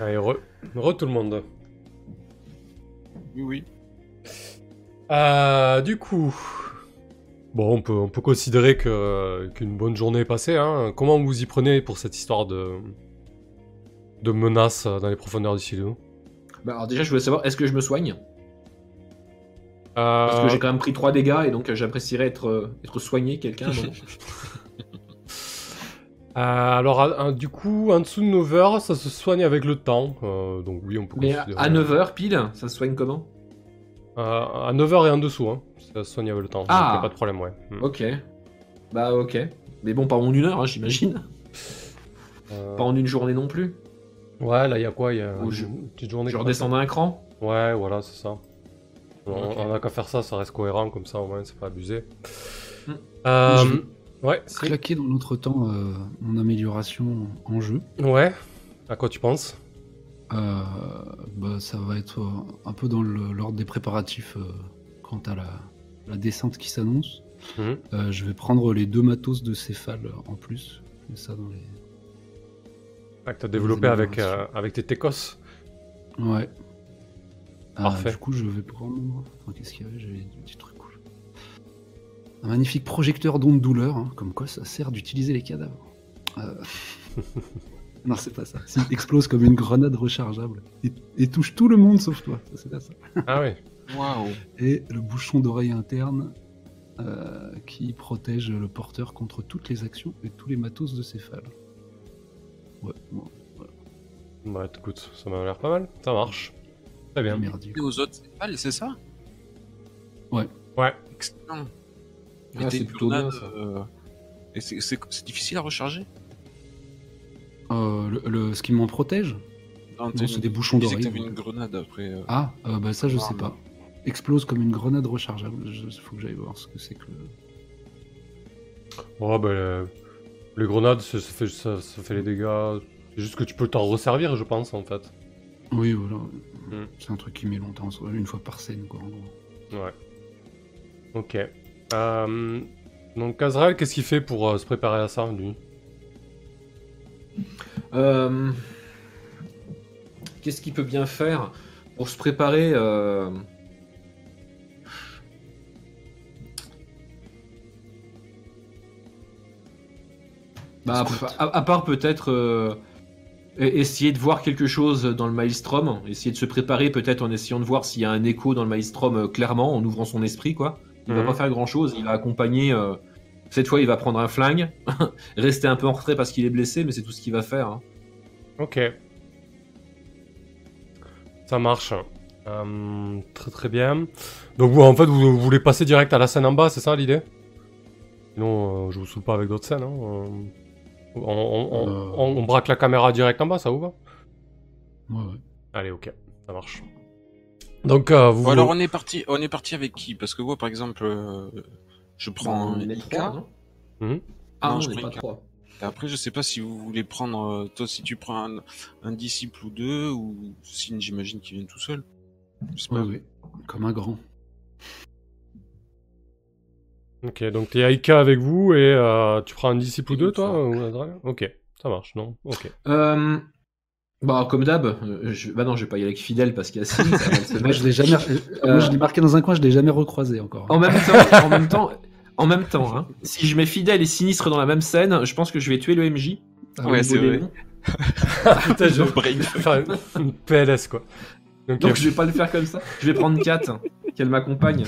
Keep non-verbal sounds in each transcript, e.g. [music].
Allez, re, re tout le monde. Oui, oui. Euh, du coup, bon, on peut, on peut considérer que qu'une bonne journée est passée. Hein. Comment vous y prenez pour cette histoire de de menace dans les profondeurs du silo Bah, alors déjà, je voulais savoir, est-ce que je me soigne? Euh, Parce que j'ai quand même pris 3 dégâts et donc euh, j'apprécierais être, être soigné, quelqu'un. [laughs] euh, alors, à- à- du coup, en dessous de 9 heures, ça se soigne avec le temps. euh, donc oui, on peut Mais à, considérer- 9h pile, ça se soigne comment? Euh, à 9h et en dessous, hein. ça se soigne avec le temps. Ah. donc y a pas de problème, ouais. Mm. Ok. Bah, ok. Mais bon, pas en une heure, hein, j'imagine. [laughs] Pas en une journée non plus. Ouais, là, il y a quoi Il y a Ou je- une petite journée Je redescends d'un cran Ouais, voilà, c'est ça. On, Ok. on a qu'à faire ça, ça reste cohérent, comme ça, au moins, c'est pas abusé. Hmm. Euh, Je- ouais, Claquer dans notre temps euh, mon amélioration en jeu. ouais. À quoi tu penses? Euh, bah, ça va être euh, un peu dans l'ordre des préparatifs euh, quant à la, la descente qui s'annonce. Mhm. Euh, je vais prendre les deux matos de céphale en plus. Et ça dans les... Ah, que t'as développé avec, avec tes techos Ouais. Parfait. du coup, je vais prendre. Attends, qu'est-ce qu'il y avait? J'avais des petits trucs. Un magnifique projecteur d'ondes douleur, hein, comme quoi ça sert d'utiliser les cadavres. Euh, [laughs] non, c'est pas ça. S'il explose comme une grenade rechargeable et, et touche tout le monde sauf toi. Ça, c'est pas ça. Ah oui. Waouh. Et le bouchon d'oreille interne euh, qui protège le porteur contre toutes les actions et tous les matos de céphale. Ouais, bon, Bah écoute, ça m'a l'air pas mal. Ça marche. Très bien. Et aux autres céphales, c'est ça? Ouais. Excellent. Ah, c'est une plutôt bien, ça. euh, Et c'est- difficile à recharger Euh, le, le- ce qui m'en protège Non, c'est des bouchons que d'oreille. t'avais une grenade après. euh. Ah, euh, bah ça je Ah, sais non. pas. Explose comme une grenade rechargeable. Il faut que j'aille voir ce que c'est que le. Oh bah euh, les grenades, ça, ça fait, ça, ça fait les dégâts. C'est juste que tu peux t'en resservir, je pense, en fait. Oui, voilà. Hmm. C'est un truc qui met longtemps, une fois par scène, quoi. en gros. Ouais. Ok. Euh, donc Azrael, qu'est-ce qu'il fait pour euh, se préparer à ça, lui? Euh, Qu'est-ce qu'il peut bien faire pour se préparer Bah, à, à part peut-être e- essayer de voir quelque chose dans le maelstrom, essayer de se préparer peut-être en essayant de voir s'il y a un écho dans le maelstrom clairement, en ouvrant son esprit, quoi. Il va Mhm. pas faire grand-chose, il va accompagner... euh, cette fois, il va prendre un flingue, [laughs] rester un peu en retrait parce qu'il est blessé, mais c'est tout ce qu'il va faire. hein. Ok. Ça marche. Euh, très très bien. Donc vous, en fait, vous, vous voulez passer direct à la scène en bas, c'est ça l'idée? Sinon, euh, je vous saoule pas avec d'autres scènes. Hein. Euh, On, on- on- Euh. on- on braque la caméra direct en bas, ça vous va? Ouais, ouais. Allez, ok, ça marche. Donc, euh, vous... Alors on est parti, on est parti avec qui? Parce que moi, par exemple, euh, je prends on est Ika. trois, non? Mhm. Ah, Non, je prends pas Ika. trois. Et après, je sais pas si vous voulez prendre, euh, toi, si tu prends un, un disciple ou deux, ou Sin, j'imagine qu'il vient tout seul. Je pas. ouais. Comme un grand. Ok, donc t'es Aika avec vous et euh, tu prends un disciple ou deux, toi ou Azrael Ok, ça marche, non? Ok. Euh, bah, comme d'hab, euh, je... bah non, je vais pas y aller avec Fidèle parce qu'il y a Sin, ça va se Moi, je l'ai jamais. Euh, Moi, je l'ai marqué dans un coin, je l'ai jamais recroisé encore. En même temps, en même temps, en même temps, hein, si je mets Fidèle et Sinistre dans la même scène, je pense que je vais tuer le MJ. Ah ouais, c'est vrai. [laughs] Putain, je. Enfin, une PLS quoi. Donc je vais pas le faire comme ça. Je vais prendre Kat, qu'elle m'accompagne.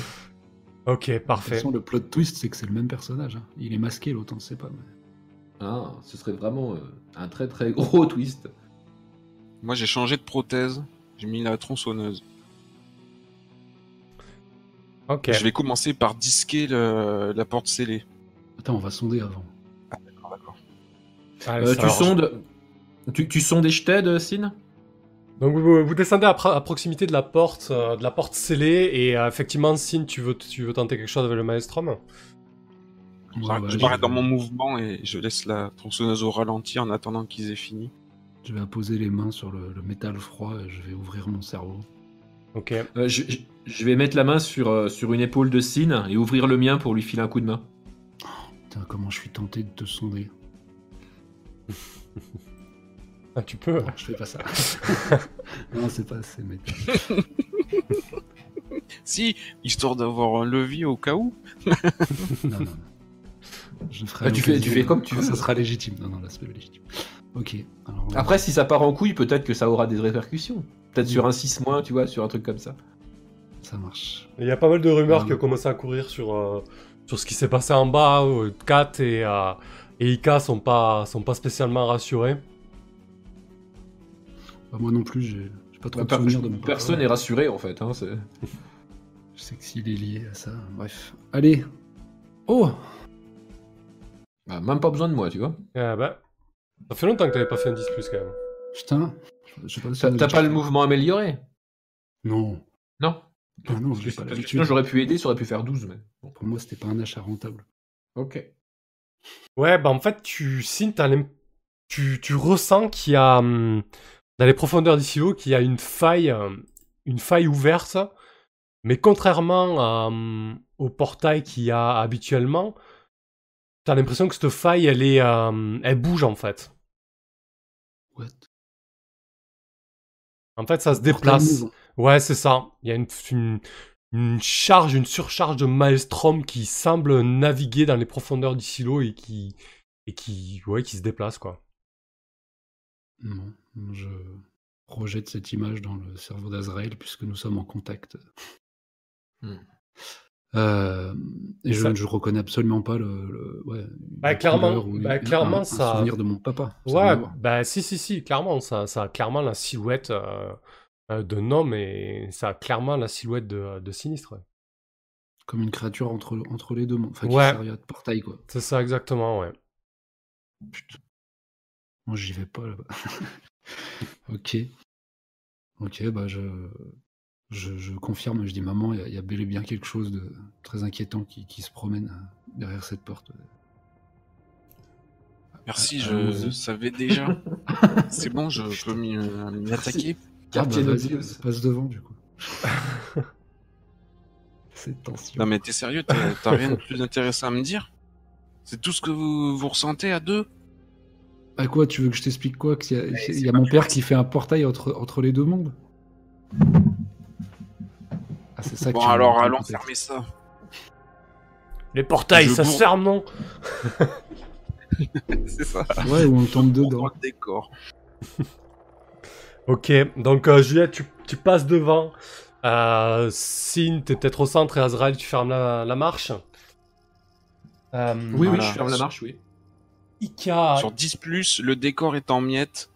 ok, De toute parfait. façon, le plot twist, c'est que c'est le même personnage. hein. Il est masqué, l'autre, on ne sait pas. mais- Ah, ce serait vraiment euh, un très très gros [laughs] twist. Moi, j'ai changé de prothèse. J'ai mis la tronçonneuse. Ok. Je vais commencer par disquer le- la porte scellée. Attends, on va sonder avant. Ah, d'accord, d'accord. Allez, Euh, ça tu marche. sondes. Tu, tu sondes des Shted, Sin Donc vous, vous descendez à, pro- à proximité de la porte, euh, de la porte scellée et euh, effectivement, Sin, tu veux, tu veux tenter quelque chose avec le maelstrom? Ouais, je je je m'arrête dans mon mouvement et je laisse la tronçonneuse au ralenti en attendant qu'ils aient fini. Je vais poser les mains sur le, le métal froid et je vais ouvrir mon cerveau. Ok. Euh, je, je- je vais mettre la main sur, euh, sur une épaule de Sin et ouvrir le mien pour lui filer un coup de main. Putain, comment je suis tenté de te sonder. [laughs] Ah, tu peux. Non, je fais pas ça. [laughs] non, c'est pas assez méta. [laughs] Si, histoire d'avoir un levier au cas où. Non, non, non. Je ferai Ah, tu fais- tu fais comme tu veux. Ça sera légitime. Non, non, là, c'est pas légitime. Ok. Alors, Après, si ça part en couille, peut-être que ça aura des répercussions. Peut-être sur un 6 moins, tu vois, sur un truc comme ça. ça marche. Il y a pas mal de rumeurs Ah, qui ont commencé à courir sur, euh, sur ce qui s'est passé en bas. où Kat et, euh, et Ika sont pas, sont pas spécialement rassurés. Bah, moi non plus, j'ai pas trop Bah, de souvenirs de mon Personne n'est rassuré en fait. Hein, c'est- [laughs] Je sais que s'il est lié à ça. Bref. Allez. Oh bah, même pas besoin de moi, tu vois. Eh ben, ça fait longtemps que t'avais pas fait un 10 plus quand même. Putain. Je pas T'as déjà pas le mouvement amélioré Non. Non. Ah non, que- pas parce que l'habitude. sinon j'aurais pu aider, ça aurait pu faire 12. Mais... bon. Pour moi, c'était pas un achat rentable. Ok. Ouais, bah en fait, tu, Sin, t'as l'im- tu, tu ressens qu'il y a, hum, dans les profondeurs du silo, qu'il y a une faille, euh, une faille ouverte. Mais contrairement à, hum, au portail qu'il y a habituellement, t'as l'impression que cette faille, elle est, euh, elle bouge en fait. What? En fait, ça se déplace. Ouais, c'est ça. Il y a une, une, une charge, une surcharge de Maelstrom qui semble naviguer dans les profondeurs du silo et qui, et qui, ouais, qui se déplace, quoi. Non. Je projette cette image dans le cerveau d'Azrael puisque nous sommes en contact. Hmm. Euh, et je ne reconnais absolument pas le. le- ouais, Bah, clairement- ou bah, un- clairement, un, un ça- souvenir de mon papa. Ouais, bah si, si, si, clairement, ça, ça a clairement la silhouette euh, euh, d'un homme et ça a clairement la silhouette de, de Sinistre. ouais. Comme une créature entre, entre les deux. Enfin, qui Ouais. de portail, quoi. C'est ça, exactement, ouais. Putain. Moi, j'y vais pas là-bas. [laughs] ok. Ok, bah je, je, je confirme, je dis maman, il y, a- il y a bel et bien quelque chose de très inquiétant qui, qui se promène euh, derrière cette porte. Merci, Ah, je savais déjà. [laughs] C'est bon, je peux m'y euh, attaquer. Quartier Ah, bah, vas-y, Nautilus. passe devant du coup. [laughs] Cette tension. Non mais t'es sérieux, t'as rien de plus intéressant à me dire? C'est tout ce que vous, vous ressentez à deux? À quoi tu veux que je t'explique quoi? Qu'il y a, c'est il y a mon père qui fait un portail entre, entre les deux mondes Ah, c'est ça que Bon alors allons fermer ça. Les portails, Je ça se ferme, non [laughs] C'est ça. Ouais, ou on tombe Dans dedans. le décor. Ok, donc euh, Juliette, tu, tu passes devant. Euh, Sin, t'es peut-être au centre et Azrael, tu fermes la, la marche. Euh, Oui, Voilà. oui, je ferme la marche, oui. Ika. Sur 10+, le décor est en miettes.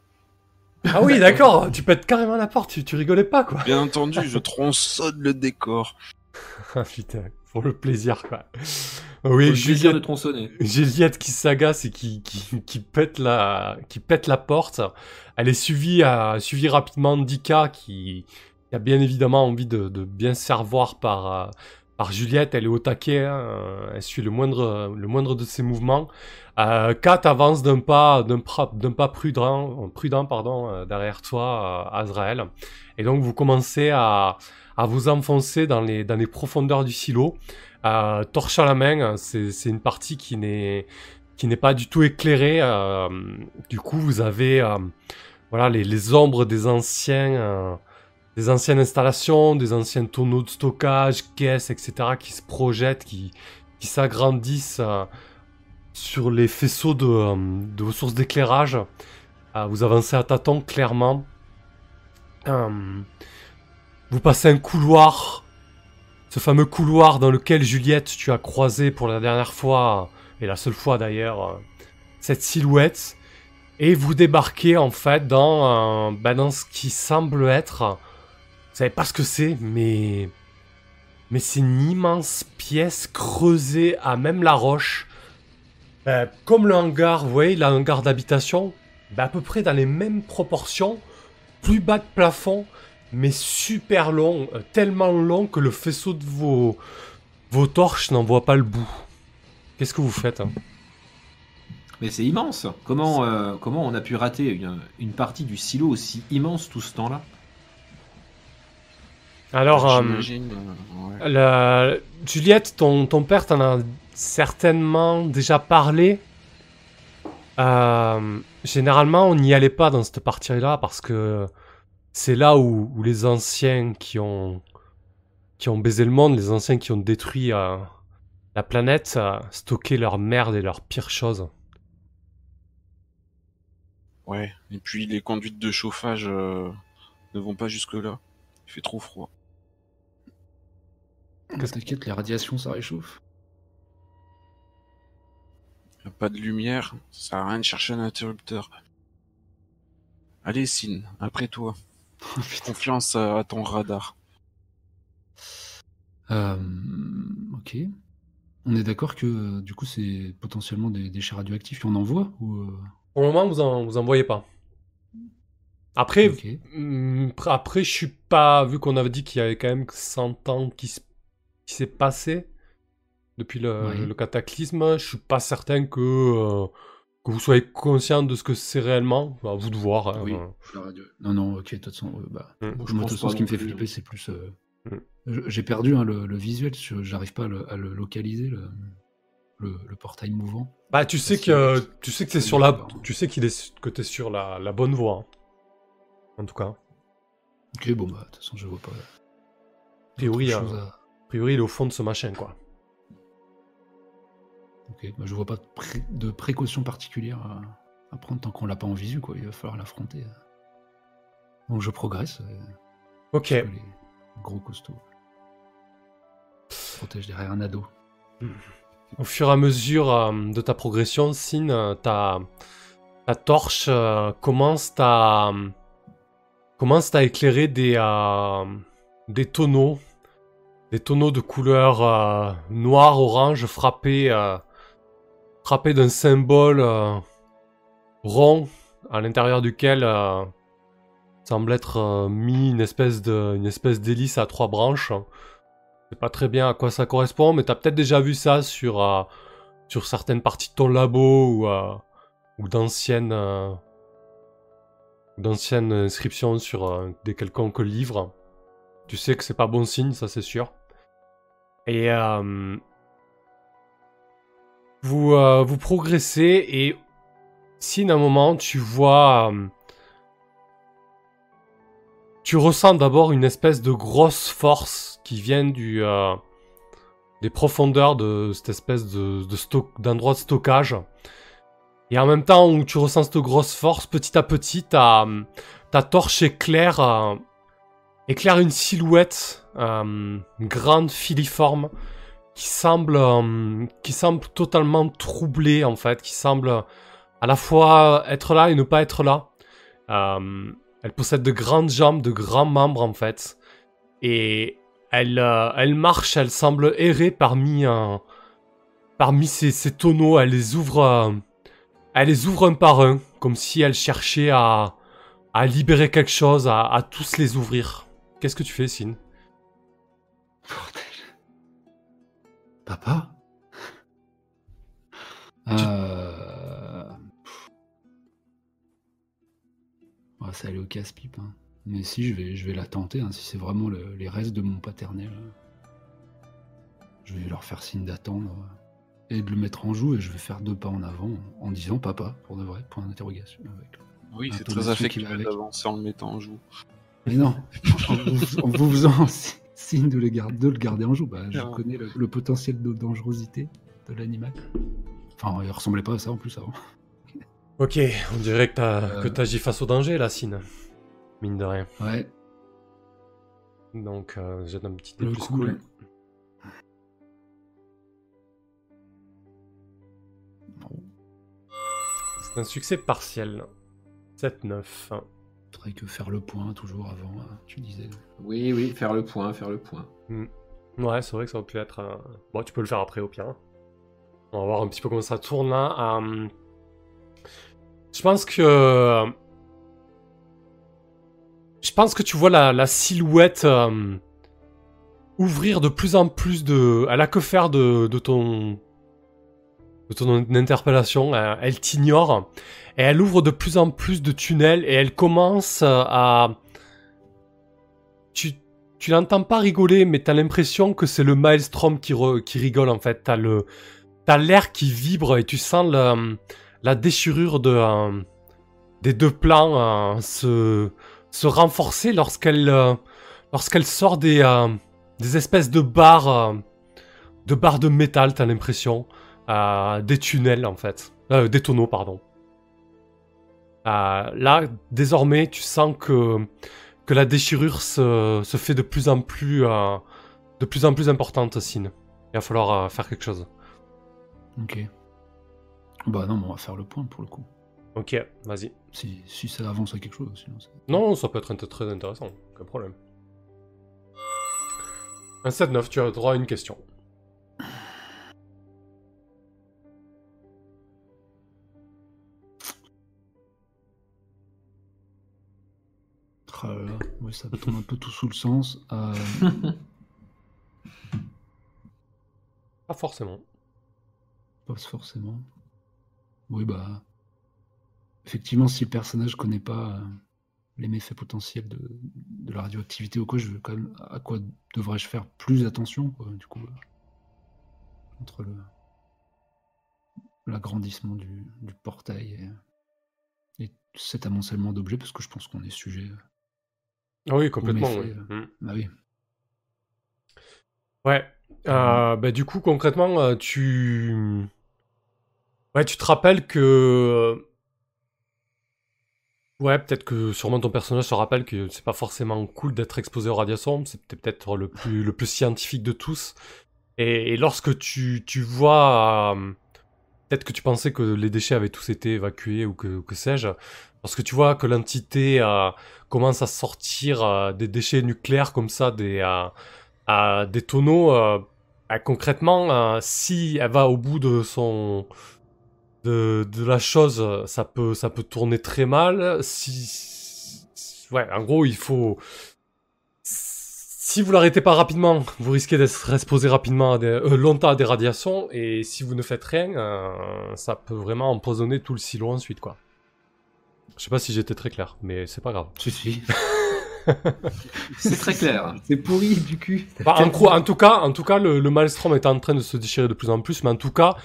Ah oui, d'accord, tu pètes carrément la porte, tu, tu rigolais pas, quoi. Bien entendu, je tronçonne le décor. [laughs] Ah putain, pour le plaisir, quoi. Pour Oui, le plaisir de Juliette, tronçonner. Juliette qui s'agace et qui, qui, qui, pète la, qui pète la porte. Elle est suivie, à, suivie rapidement d'Ika qui, qui a bien évidemment envie de, de bien se faire voir par, par Juliette. Elle est au taquet, hein, euh, elle suit le moindre, le moindre de ses mouvements. Euh, Kat avance d'un pas, d'un pas prudent, prudent pardon, euh, derrière toi, euh, Azrael. Et donc vous commencez à, à vous enfoncer dans les, dans les profondeurs du silo. Euh, torche à la main, c'est une partie qui n'est pas du tout éclairée. du coup, vous avez voilà les, les ombres des anciens des anciennes installations, des anciens tonneaux de stockage, caisses, etc. qui se projettent, qui s'agrandissent euh, sur les faisceaux de, euh, vos sources d'éclairage. Euh, vous avancez à tâtons clairement. Vous passez un couloir ce fameux couloir dans lequel Juliette, tu as croisé pour la dernière fois, et la seule fois d'ailleurs, cette silhouette, et vous débarquez en fait dans, bah, dans ce qui semble être, savez pas ce que c'est, mais mais c'est une immense pièce creusée à même la roche, Euh, comme le hangar, vous voyez, le hangar d'habitation, bah, à peu près dans les mêmes proportions, plus bas de plafond, mais super long, euh, tellement long que le faisceau de vos, vos torches n'en voit pas le bout. Qu'est-ce que vous faites hein? Mais c'est immense. Comment, euh, comment on a pu rater une, une partie du silo aussi immense tout ce temps-là? Alors, euh, euh, ouais. la- Juliette, ton, ton père t'en a certainement déjà parlé. Euh, généralement, on n'y allait pas dans cette partie-là parce que c'est là où, où les anciens qui ont qui ont baisé le monde, les anciens qui ont détruit euh, la planète, stockaient leur merde et leurs pires choses. Ouais. Et puis les conduites de chauffage euh, ne vont pas jusque là. Il fait trop froid. T'inquiète, les radiations, ça réchauffe. Y a pas de lumière, ça sert à rien de chercher un interrupteur. Allez, Sin, après toi. [laughs] Oh. Confiance à, à ton radar. Euh, ok. On est d'accord que euh, du coup c'est potentiellement des déchets radioactifs qu'on envoie ou euh, Au moment, vous en, vous en voyez pas. Après, pr- après, je suis pas. Vu qu'on avait dit qu'il y avait quand même 100 ans qui, s- qui s'est passé depuis le, cataclysme, je suis pas certain que, euh, que vous soyez conscient de ce que c'est réellement. À vous de voir. hein. Oui. Radio. Non non, ok. De toute façon, euh, bah, Mm. moi, je pense façon, ce qui me fait plus. flipper, c'est plus. euh, Mm. J'ai perdu hein, le, le visuel. je- J'arrive pas à le, à le localiser le, le, le portail mouvant. Bah, tu sais que que- tu sais que c'est sur la, tu sais qu'il est que t'es sur la, la bonne voie. hein. En tout cas, Ok, bon bah de toute façon je vois pas. euh, chose a à- priori, il est au fond de ce machin, quoi. Ok, bah, je vois pas de, pré- de précautions particulières à, à prendre tant qu'on l'a pas en visu quoi. Il va falloir l'affronter. euh. Donc je progresse. euh, Ok. les gros costauds protègent derrière un ado. Au fur et à mesure euh, de ta progression, Sin, euh, ta, ta torche euh, commence à commence à éclairer des euh, des tonneaux, des tonneaux de couleur euh, noire, orange, frappés euh, frappés d'un symbole euh, rond à l'intérieur duquel euh, semble être mis une espèce d'hélice à trois branches. Je sais pas très bien à quoi ça correspond, mais t'as peut-être déjà vu ça sur, sur certaines parties de ton labo ou, d'anciennes d'anciennes inscriptions sur des quelconques livres. Tu sais que c'est pas bon signe, ça c'est sûr. Et euh, vous, euh, vous progressez et si à un moment tu vois... euh, tu ressens d'abord une espèce de grosse force qui vient du, des profondeurs de cette espèce de, d'endroit de stockage. Et en même temps où tu ressens cette grosse force, petit à petit, ta, ta torche éclaire, éclaire une silhouette euh, grande, filiforme, qui semble, euh, qui semble totalement troublée en fait, qui semble à la fois être là et ne pas être là. Euh, elle possède de grandes jambes, de grands membres en fait. Et elle, euh, elle marche, elle semble errer parmi, parmi ces, ces tonneaux. Elle les ouvre, euh, elle les ouvre un par un, comme si elle cherchait à, à libérer quelque chose, à tous les ouvrir. Qu'est-ce que tu fais, Sin? Bordel. Papa? Euh... Ça aller au casse-pipe. hein. Mais si, je vais, je vais la tenter, hein, si c'est vraiment le- les restes de mon paternel. Je vais leur faire signe d'attendre et de le mettre en joue et je vais faire deux pas en avant en disant papa, pour de vrai, point d'interrogation. Avec... Oui, c'est très affectueux d'avancer en le mettant en joue. Mais non, en vous, en vous faisant [laughs] si- signe de le, garder, de le garder en joue, bah, je connais le, le potentiel de dangerosité de l'animal. Enfin, il ressemblait pas à ça en plus avant. Ok, on dirait que t'as Euh. t'agis face au danger, là, Sin. Mine de rien. Ouais, Donc, euh, j'ai un petit dé plus coup, cool. C'est un succès partiel. 7-9. Faudrait que faire le point toujours avant, hein, tu disais. Oui, oui, faire le point, faire le point. Ouais, c'est vrai que ça aurait pu être. euh, Bon, tu peux le faire après au pire. On va voir un petit peu comment ça tourne là. Euh, Je pense que. Je pense que tu vois la, la silhouette euh, ouvrir de plus en plus de. Elle a que faire de, de ton. De ton interpellation. Elle, elle t'ignore. Et elle ouvre de plus en plus de tunnels et elle commence euh, à. Tu, tu l'entends pas rigoler, mais t'as l'impression que c'est le Maelstrom qui, rigole en fait. T'as l'air qui vibre et tu sens la déchirure euh, des deux plans euh, se, renforcer lorsqu'elle euh, lorsqu'elle sort des, euh, des espèces de barres euh, de barres de métal, t'as l'impression, euh, des tunnels en fait, Euh, des tonneaux pardon. Euh, là, désormais, tu sens que que la déchirure se, se fait de plus en plus euh, de plus en plus importante, Sin. Il va falloir faire quelque chose. Ok. Bah non, mais on va faire le point pour le coup. Ok, vas-y. Si, si ça avance à quelque chose, sinon Non, ça peut être très intéressant, aucun problème. Un 7-9, tu as droit à une question. Ah là là, ouais, ça tombe un peu tout sous le sens. Euh, [laughs] Pas forcément. pas forcément. Oui, bah. Effectivement, si le personnage connaît pas euh, les méfaits potentiels de, de la radioactivité ou quoi, je veux quand même. À quoi devrais-je faire plus attention, quoi, du coup. euh, entre le. L'agrandissement du, du portail et, et cet amoncellement d'objets, parce que je pense qu'on est sujet. euh, Ah oui, complètement. méfait, oui. Mm. Bah oui. Ouais. Euh, bah, du coup, concrètement, euh, tu... Ouais, tu te rappelles que... Ouais, peut-être que sûrement ton personnage se rappelle que c'est pas forcément cool d'être exposé aux radiations, c'est peut-être le plus, le plus scientifique de tous. Et, et lorsque tu, tu vois... euh, peut-être que tu pensais que les déchets avaient tous été évacués ou que, que sais-je. Lorsque tu vois que l'entité euh, commence à sortir euh, des déchets nucléaires comme ça, des... euh, des tonneaux. concrètement, si elle va au bout de son de, la chose, ça peut ça peut tourner très mal. Si ouais, en gros, il faut si vous l'arrêtez pas rapidement, vous risquez d'être exposé rapidement à des, euh, longtemps à des radiations et si vous ne faites rien, euh, ça peut vraiment empoisonner tout le silo ensuite quoi. Je sais pas si j'étais très clair, mais c'est pas grave. Si, si. [laughs] C'est très clair. C'est pourri du cul. Bah, en, tout cas, en tout cas, le, le maelstrom est en train de se déchirer de plus en plus, mais en tout cas,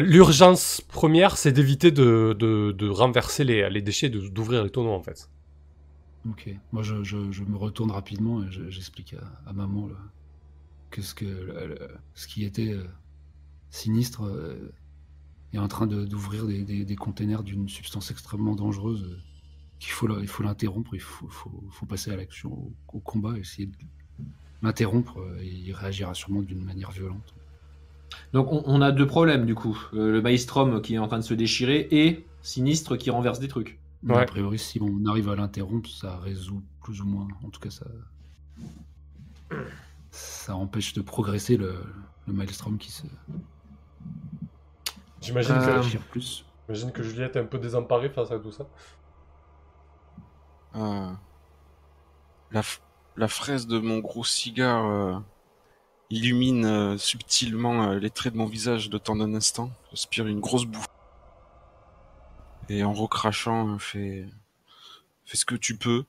l'urgence première, c'est d'éviter de, de, de renverser les, les déchets, d'ouvrir les tonneaux en fait. Ok, moi je, me retourne rapidement et je- j'explique à, maman que ce, qui était euh, sinistre euh, est en train d'ouvrir des, des, containers d'une substance extrêmement dangereuse euh, qu'il faut, il faut l'interrompre, il faut, passer à l'action, au, combat, essayer de l'interrompre euh, et il réagira sûrement d'une manière violente. Donc on, a deux problèmes du coup. Euh, le Maelstrom qui est en train de se déchirer et Sinistre qui renverse des trucs. Mais Ouais. a priori, si on arrive à l'interrompre, ça résout plus ou moins, en tout cas ça, ça empêche de progresser le, le maelstrom qui se J'imagine Euh, déchire plus. j'imagine que Juliette est un peu désemparée face à tout ça. Euh, la, f- la fraise de mon gros cigare euh, illumine euh, subtilement euh, les traits de mon visage de temps d'un instant. J'aspire une grosse bouffe. Et en recrachant, fais, fais ce que tu peux.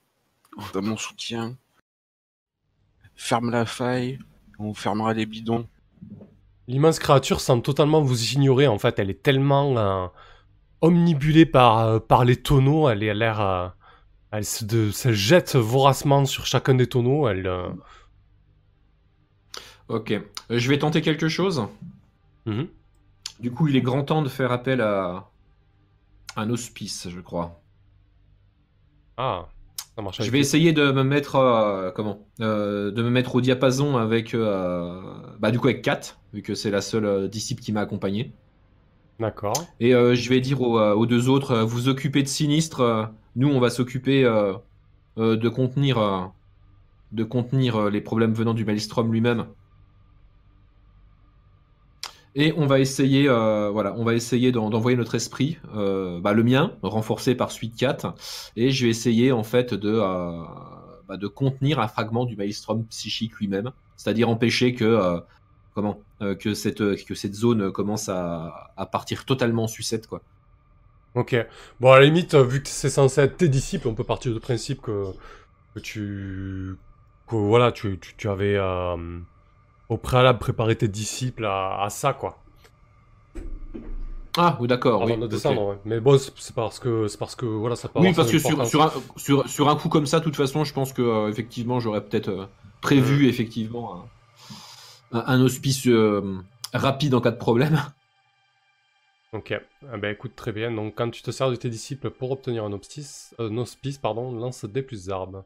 Dans mon soutien. Ferme la faille. On fermera les bidons. L'immense créature semble totalement vous ignorer en fait. Elle est tellement euh, omnibulée par, euh, par les tonneaux. Elle est à l'air. euh, elle se, de- se jette voracement sur chacun des tonneaux. Elle. euh, Ok. Je vais tenter quelque chose. mhm. Du coup, il est grand temps de faire appel à un hospice, je crois. Ah, ça marche. Je vais essayer de me mettre euh, comment? Euh, de me mettre au diapason avec euh, bah du coup avec Kat vu que c'est la seule disciple qui m'a accompagné D'accord. et je vais dire aux, aux deux autres vous occupez de sinistre nous on va s'occuper de contenir de contenir les problèmes venant du maelstrom lui-même et on va essayer euh, voilà on va essayer d'en- d'envoyer notre esprit euh, bah, le mien renforcé par Suite 4 et je vais essayer en fait de, euh, bah, de contenir un fragment du maelstrom psychique lui-même, c'est-à-dire empêcher que, comment, que, cette, que cette zone commence à, à partir totalement en sucette. Quoi. Ok. Bon, à la limite, vu que c'est censé être tes disciples, on peut partir du principe que, que tu. que voilà, tu, tu, avais au préalable préparé tes disciples à, à ça, quoi. Ah, oui, d'accord. avant oui, de descendre. ouais. Mais bon, c'est parce que c'est parce que voilà, ça peut Oui, parce que sur, un, sur, sur un coup comme ça, de toute façon, je pense que euh, effectivement, j'aurais peut-être euh, prévu effectivement un, un- hospice euh, rapide en cas de problème. [laughs] Ok. Ah ben écoute très bien. Donc quand tu te sers de tes disciples pour obtenir un hospice, un hospice pardon, lance des plus armes.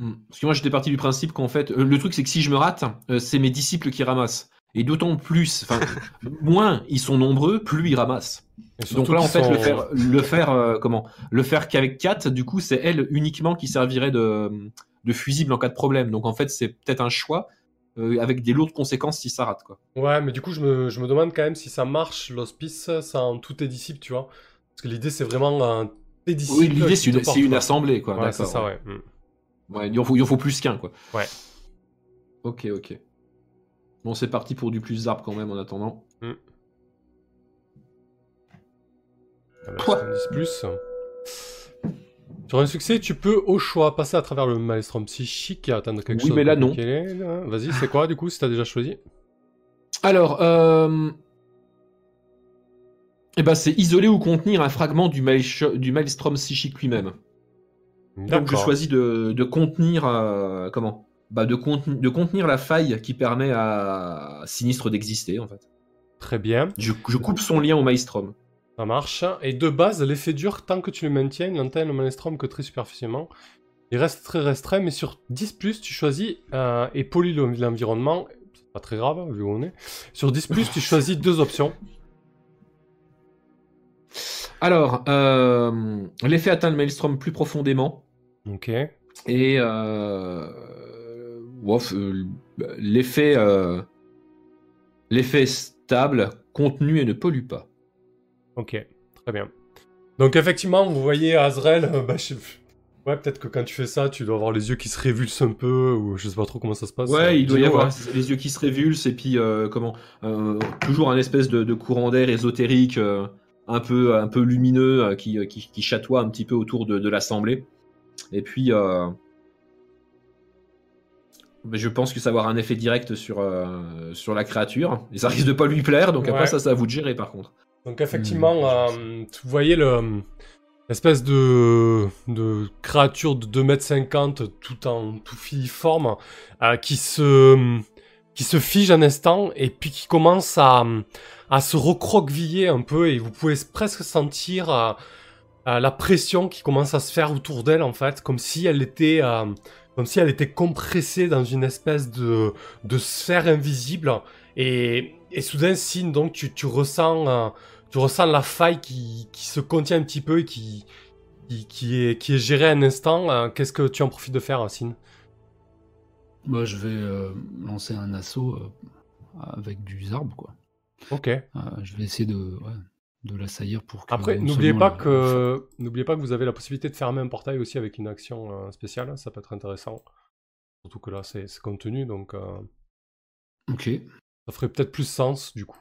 Hmm. Parce que moi, j'étais parti du principe qu'en fait, euh, le truc, c'est que si je me rate, euh, c'est mes disciples qui ramassent. Et d'autant plus, enfin, [laughs] moins ils sont nombreux, plus ils ramassent. Donc là, en fait, le faire, le faire, euh, comment? Le faire qu'avec 4, du coup, c'est elle uniquement qui servirait de, de fusible en cas de problème. Donc en fait, c'est peut-être un choix avec des lourdes conséquences si ça rate, quoi. Ouais, mais du coup, je me, je me demande quand même si ça marche l'hospice sans tous tes disciples, tu vois? Parce que l'idée, c'est vraiment un tes disciples. Oui, l'idée, c'est une, une assemblée, quoi. Ouais, c'est ça, ouais. Mm. Ouais, il en faut, il en faut plus qu'un, quoi. Ouais. Ok, ok. Bon, c'est parti pour du plus d'arbres quand même en attendant. Ah bah, Pouah. 70 plus. Sur un succès, tu peux au choix passer à travers le maelstrom psychique et atteindre quelque Oui, chose. mais là, non. Vas-y, c'est quoi du coup si t'as déjà choisi? Alors, euh... eh ben, c'est isoler ou contenir un fragment du maelstrom psychique lui-même. Donc, je choisis de, de contenir, euh, comment? Bah, de, conten- de contenir la faille qui permet à Sinistre d'exister, en fait. Très bien, Je, je coupe son lien au maelstrom. ça marche. Et de base, l'effet dur, tant que tu le maintiens, il n'atteint le maelstrom que très superficiellement. Il reste très restreint, mais sur 10, tu choisis euh, et pollue le- l'environnement. C'est pas très grave, vu où on est. Sur 10, tu choisis deux options. Alors, euh, l'effet atteint le maelstrom plus profondément. Ok. Et euh, euh, l'effet euh, l'effet stable, contenu et ne pollue pas. Ok, très bien. Donc effectivement, vous voyez Azrael, bah, je- ouais, peut-être que quand tu fais ça, tu dois avoir les yeux qui se révulsent un peu, ou je sais pas trop comment ça se passe. Ouais, il doit y avoir ouais. les yeux qui se révulsent et puis euh, comment euh, toujours un espèce de, de courant d'air ésotérique euh, un peu un peu lumineux qui, qui, qui chatoie un petit peu autour de, de l'assemblée. Et puis euh, je pense que ça va avoir un effet direct sur euh, sur la créature. Et ça risque de pas lui plaire, donc Ouais. après ça, c'est à vous de gérer par contre. Donc effectivement, Hmm, euh, vous voyez le l'espèce de, de créature de 2m50 tout en tout filiforme euh, qui se qui se fige un instant et puis qui commence à, à se recroqueviller un peu et vous pouvez presque sentir euh, euh, la pression qui commence à se faire autour d'elle en fait comme si elle était euh, comme si elle était compressée dans une espèce de, de sphère invisible et, et soudain signe donc tu, tu ressens euh, tu ressens la faille qui, qui se contient un petit peu et qui, qui, qui est, qui est gérée un instant. Qu'est-ce que tu en profites de faire, Sin? Moi, je vais lancer un assaut avec du zarbe, quoi. Ok. Je vais essayer de, ouais, de l'assaillir pour que. Après, n'oubliez pas la- que n'oubliez pas que vous avez la possibilité de fermer un portail aussi avec une action euh, spéciale. Ça peut être intéressant. Surtout que là, c'est contenu, donc euh, Ok, ça ferait peut-être plus sens du coup,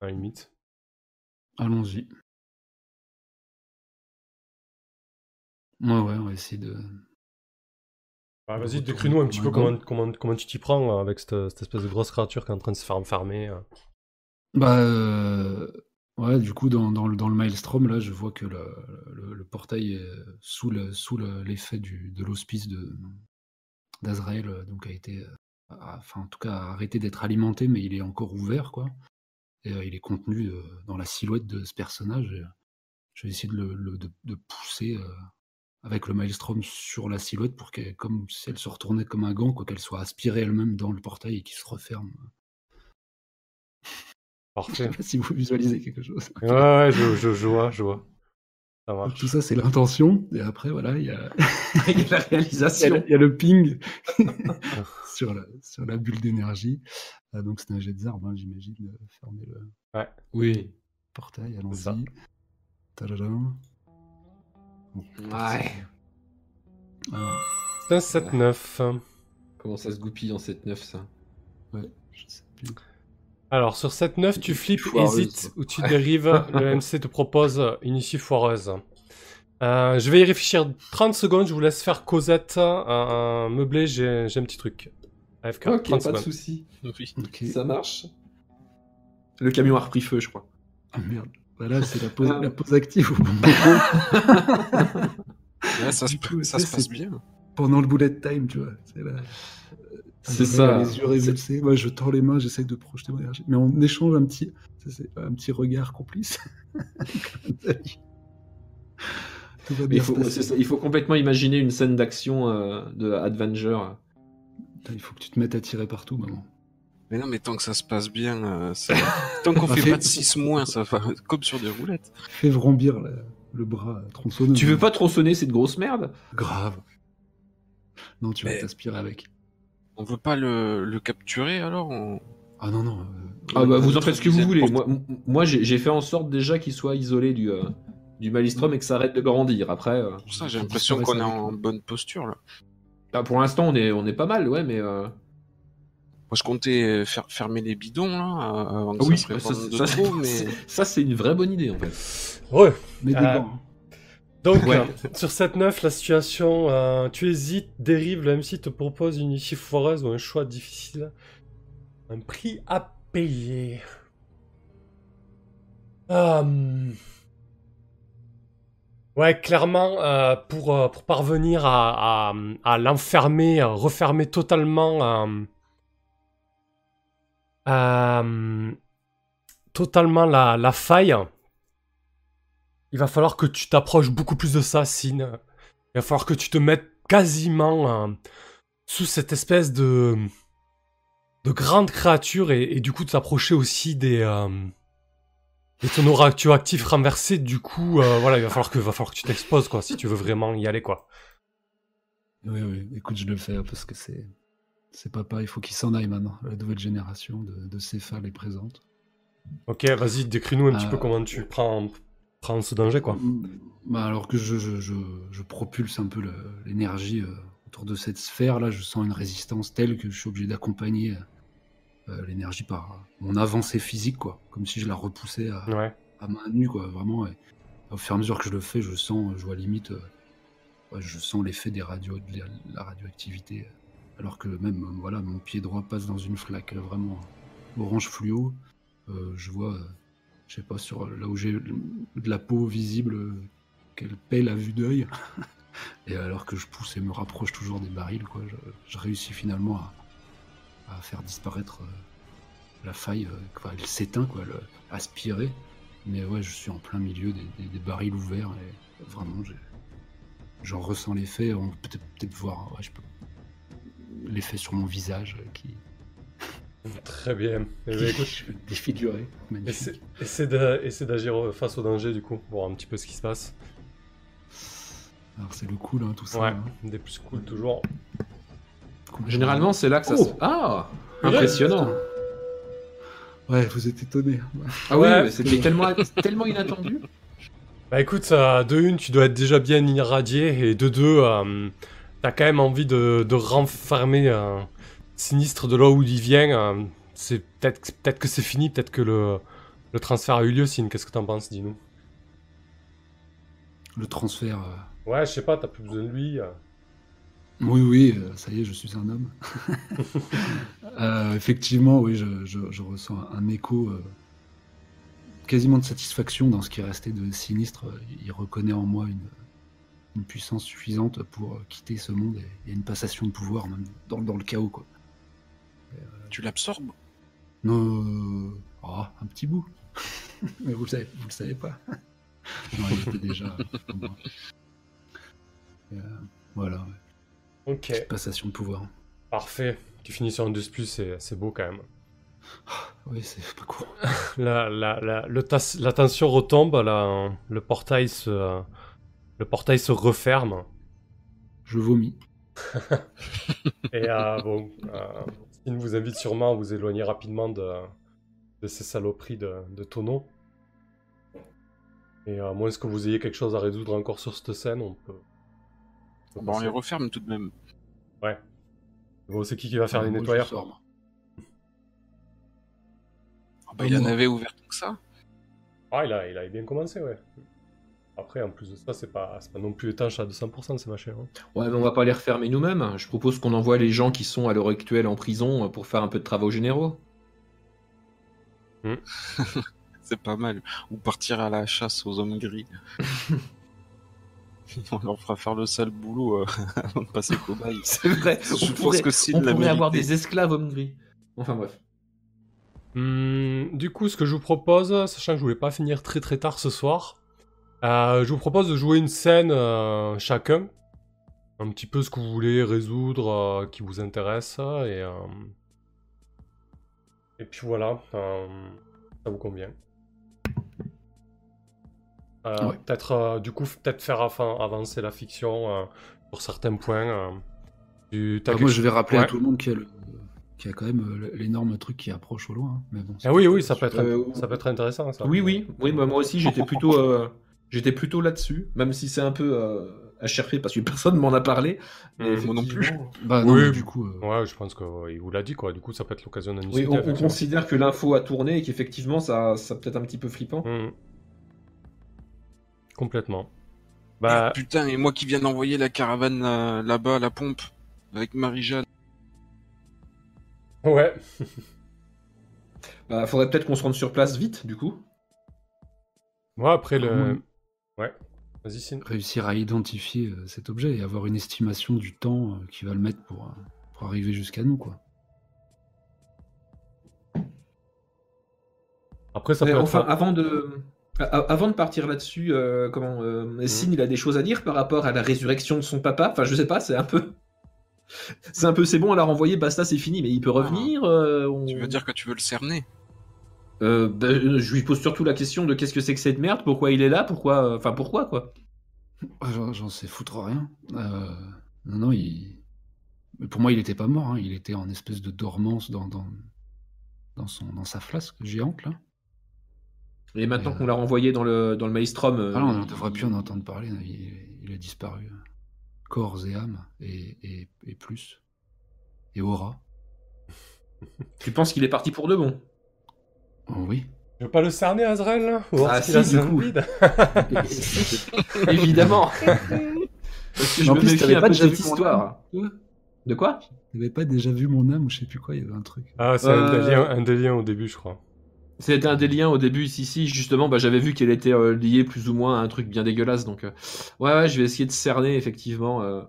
à la limite. allons-y. Ouais, ouais, on va essayer de. Ouais, Vas-y, décris-nous un petit peu comment, comment, comment tu t'y prends euh, avec cette, cette espèce de grosse créature qui est en train de se faire enfermer. Bah, euh, ouais, du coup, dans, le, Maelstrom, là, je vois que le, portail est sous le- sous le- l'effet de l'hospice de d'Azrael, euh, donc a été, euh, enfin, en tout cas, arrêté d'être alimenté, mais il est encore ouvert, quoi. Et euh, il est contenu dans la silhouette de ce personnage. je vais essayer de le, pousser avec le Maelstrom sur la silhouette pour qu'elle, comme si elle se retournait comme un gant, quoi, qu'elle soit aspirée elle-même dans le portail et qu'il se referme. Je Parfait. sais pas si vous visualisez quelque chose. ouais, ouais, je, je, je vois, je vois. Ça Donc, marche. Tout ça, c'est l'intention. Et après, voilà, il y a, [laughs] Il y a la il y a réalisation. le, il y a le ping [laughs] sur, la, sur la bulle d'énergie. Ah, donc, c'est un jet de zarbe, hein, j'imagine, de fermer le Oui. portail. Allons-y. Tadadam. Ouais. C'est un 7-9. Comment ça se goupille en 7-9 ça? Ouais, je sais plus. Alors, sur 7-9, tu flippes, Foireuse. hésites ou tu dérives. [laughs] le MC te propose une issue foireuse. Euh, je vais y réfléchir 30 secondes. Je vous laisse faire Cosette. Euh, meublé, j'ai j'ai un petit truc. AFK, Ok, 30 pas de soucis. Oui. Ça marche? Le camion a repris feu, je crois. Ah, merde. Voilà, c'est la pause, la pause active. [laughs] Ouais, ça se, ça se passe bien. pendant le bullet time, tu vois. C'est là. C'est Le ça. a Les yeux révulsés. Moi, je tends les mains, j'essaie de projeter mon énergie. Mais on échange un petit, un petit regard complice. [laughs] Tout va Mais bien il, faut, il faut complètement imaginer une scène d'action euh, de Avenger. Il faut que tu te mettes à tirer partout, maman. Mais non, mais tant que ça se passe bien, euh, ça- [laughs] tant qu'on fait fait- pas de 6 mois, ça va comme sur des roulettes. Fais vrombir la- le bras tronçonneux. Tu veux pas tronçonner cette grosse merde? Grave. Non, tu vas Mais- t'aspirer avec. On veut pas le, le capturer alors on- Ah non, non. euh, Ah bah vous en faites ce que vous voulez. Moi, j'ai fait en sorte déjà qu'il soit isolé du, euh, du Malistrom et que ça arrête de grandir. Après, euh, Pour ça, j'ai l'impression qu'on est ça en bonne posture là. bah, pour l'instant on est, on est pas mal, ouais, mais... euh, Moi, je comptais faire fermer les bidons là avant que Ah oui, ça se ça, ça- trop, mais c'est- ça, c'est une vraie bonne idée en fait. Ouais. Mais des gants. hein. Donc, Ouais. euh, [laughs] sur cette neuf, la situation, euh, tu hésites, dérive, le MC te propose une issue foireuse ou un choix difficile. Un prix à payer. Euh, Ouais, clairement, euh, pour, euh, pour parvenir à, à, à l'enfermer, à refermer totalement, totalement la, la faille, il va falloir que tu t'approches beaucoup plus de ça, Sin. Il va falloir que tu te mettes quasiment euh, sous cette espèce de de grande créature et, et du coup de t'approcher aussi des euh, des tonneaux radioactifs renversés. Du coup, euh, voilà, il va falloir que va falloir que tu t'exposes quoi, si tu veux vraiment y aller quoi. Oui, oui. Écoute, je le fais hein, parce que c'est. C'est papa, il faut qu'il s'en aille maintenant. La nouvelle génération de, de céphales est présente. Ok, vas-y, décris-nous un petit Euh, peu comment tu prends prends ce danger quoi. Mm, Bah, alors que je, je, je, je propulse un peu l'énergie euh, autour de cette sphère, là, je sens une résistance telle que je suis obligé d'accompagner euh, l'énergie par mon avancée physique, quoi. Comme si je la repoussais à, Ouais. à main nue, quoi. Vraiment. Et au fur et à mesure que je le fais, je sens, je vois limite, euh, ouais, je sens l'effet des radios, de la, radioactivité. Alors que même, euh, voilà, mon pied droit passe dans une flaque euh, vraiment orange fluo. Euh, je vois, euh, je sais pas, sur là où j'ai de la peau visible, qu'elle pèle à vue d'œil. [laughs] et alors que je pousse et me rapproche toujours des barils, quoi, je, je réussis finalement à, à faire disparaître euh, la faille. euh, quoi, elle s'éteint, quoi, le, aspirer. Mais ouais, je suis en plein milieu des, des- des barils ouverts et vraiment, j'en ressens l'effet. On peut peut-être voir, ouais, l'effet sur mon visage qui, Très bien. Eh qui ben, écoute, je vais défigurer. Magnifique. essaie, d'agir face au danger du coup, voir un petit peu ce qui se passe. Alors c'est le cool, hein, tout ça. Ouais, hein. des plus cool toujours. Cool. Généralement c'est là que ça Oh se... Ah Ouais. Impressionnant Ouais, vous êtes étonnés. Ah oui, Ouais. mais c'était tellement, tellement inattendu. Bah écoute, euh, de une, tu dois être déjà bien irradié, et de deux, euh, t'as quand même envie de, de renfermer euh, Sinistre de là où il vient. euh, c'est peut-être que c'est fini, peut-être que le, le transfert a eu lieu, Sin. Qu'est-ce que t'en penses, dis-nous? Le transfert. euh, Ouais, je sais pas, t'as plus besoin de lui. euh. Oui, oui, euh, ça y est, je suis un homme. [laughs] [laughs] Effectivement, oui, je, je- je ressens un, écho quasiment de satisfaction dans ce qui est resté de sinistre. Il reconnaît en moi une, une puissance suffisante pour quitter ce monde et il y a une passation de pouvoir même dans, dans le chaos. Quoi. Tu l'absorbes. Non, euh, oh, un petit bout. [laughs] Mais vous le savez, vous le savez pas. [laughs] non, il était déjà. euh, voilà, Ok, petite passation de pouvoir. parfait. Tu finis sur un 2 plus, c'est beau quand même. Oui, c'est pas court. [laughs] La, la, la, le tas- la tension retombe, la- le, portail se, le portail se referme. Je vomis. Et euh, bon, euh, Sin vous invite sûrement à vous éloigner rapidement de, de ces saloperies de, de tonneaux. Et à moins que vous ayez quelque chose à résoudre encore sur cette scène, on peut. on peut Bon, on les referme tout de même. Bon, c'est qui qui va faire les nettoyeurs. Ah bah, il en avait ouvert que ça. Ah, il a, il a bien commencé, ouais. Après, en plus de ça, c'est pas, c'est pas non plus étanche à 200% ces machins. hein. Ouais, mais on va pas les refermer nous-mêmes. Je propose qu'on envoie les gens qui sont à l'heure actuelle en prison pour faire un peu de travaux généraux. [laughs] C'est pas mal. Ou partir à la chasse aux hommes gris. [laughs] On leur fera faire le sale boulot euh, [laughs] avant de passer cobaye. C'est vrai. Je on pense pourrait, que on l'a pourrait avoir des esclaves hommes gris. Enfin bref. Hum, du coup, ce que je vous propose, sachant que je voulais pas finir très très tard ce soir, euh, je vous propose de jouer une scène euh, chacun. Un petit peu ce que vous voulez résoudre, euh, qui vous intéresse. Et, euh, et puis voilà, euh, ça vous convient. Euh, Ouais. Peut-être, euh, du coup, peut-être faire avancer la fiction euh, sur certains points. euh. Quelque moi, je vais rappeler Ouais. à tout le monde qu'il y a, le- qu'il y a quand même l'énorme truc qui approche au loin. hein. Mais bon, c'est Ah oui, oui, ça peut être, Euh, ça peut être intéressant. Ça. Oui, oui, oui, bah, moi aussi j'étais plutôt, euh, j'étais plutôt là-dessus, même si c'est un peu euh, à chercher parce que [laughs] personne m'en a parlé. Mais Mmh, moi non plus. Bah non, Oui, mais du coup, euh, Ouais, je pense qu'il vous l'a dit, quoi. Du coup, ça peut être l'occasion d'en Oui, on, considère que l'info a tourné et qu'effectivement ça, ça peut être un petit peu flippant. Hmm. Complètement. Ah, Bah, putain, et moi qui viens d'envoyer la caravane euh, là-bas à la pompe avec Marie-Jeanne. ouais. [laughs] Bah, faudrait peut-être qu'on se rende sur place vite, du coup. Moi, après le. Ah, Ouais. Vas-y, Sin. réussir à identifier euh, cet objet et avoir une estimation du temps euh, qui va le mettre pour, euh, pour arriver jusqu'à nous, quoi. Après, ça Mais peut enfin, être. avant de, avant de partir là-dessus, euh, comment, euh, Sin, il a des choses à dire par rapport à la résurrection de son papa? Enfin, je sais pas, c'est un peu, c'est un peu, c'est bon, on l'a renvoyé, basta, c'est fini, mais il peut revenir. euh, on- Tu veux dire que tu veux le cerner? Euh, bah, euh, je lui pose surtout la question de qu'est-ce que c'est que cette merde, pourquoi il est là, pourquoi, euh, enfin pourquoi quoi. Ah, J'en sais foutre rien. Euh, non, non, il... mais pour moi, il était pas mort. hein. Il était en espèce de dormance dans, dans, dans, son, dans sa flasque géante, là. Et maintenant qu'on l'a renvoyé dans le dans le maelstrom, Ah non, on ne devrait plus en entendre parler. là. Il, il a disparu. Corps et âme, et, et, et plus. Et aura. Tu penses qu'il est parti pour de bon? Oui. Je veux pas le cerner, Azrael là Voir Ah, a si, du sur coup. [laughs] Évidemment. Parce que je En me plus, méfie t'avais un pas déjà cette vu mon histoire. De quoi? T'avais pas déjà vu mon âme ou je sais plus quoi, il y avait un truc. Ah, c'est un, Euh. des liens au début, je crois. C'était un des liens au début ici, ici justement, bah, j'avais vu qu'elle était euh, liée plus ou moins à un truc bien dégueulasse, donc euh, ouais, ouais, je vais essayer de cerner effectivement euh,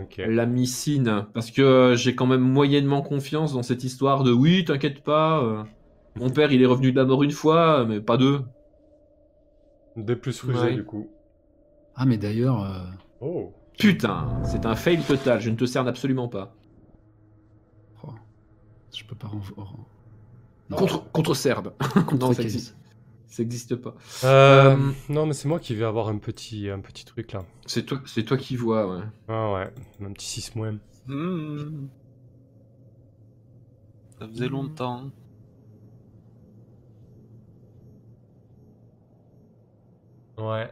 Ok. la missine, parce que euh, j'ai quand même moyennement confiance dans cette histoire de oui, t'inquiète pas, euh, mon père il est revenu de la mort une fois, mais pas deux. Des plus rusés, Ouais. du coup. Ah, mais d'ailleurs, euh, Oh. Putain, c'est un fail total, je ne te cerne absolument pas. oh, je peux pas renvo- oh, non. Contre, contre Serbe. [laughs] Contre non, ça existe. Ça existe pas. Euh, Euh, Non, mais c'est moi qui vais avoir un petit, un petit truc là. C'est toi, c'est toi qui vois, ouais. Ah ouais, un petit 6 moins. Hmm. Ça faisait longtemps. Ouais.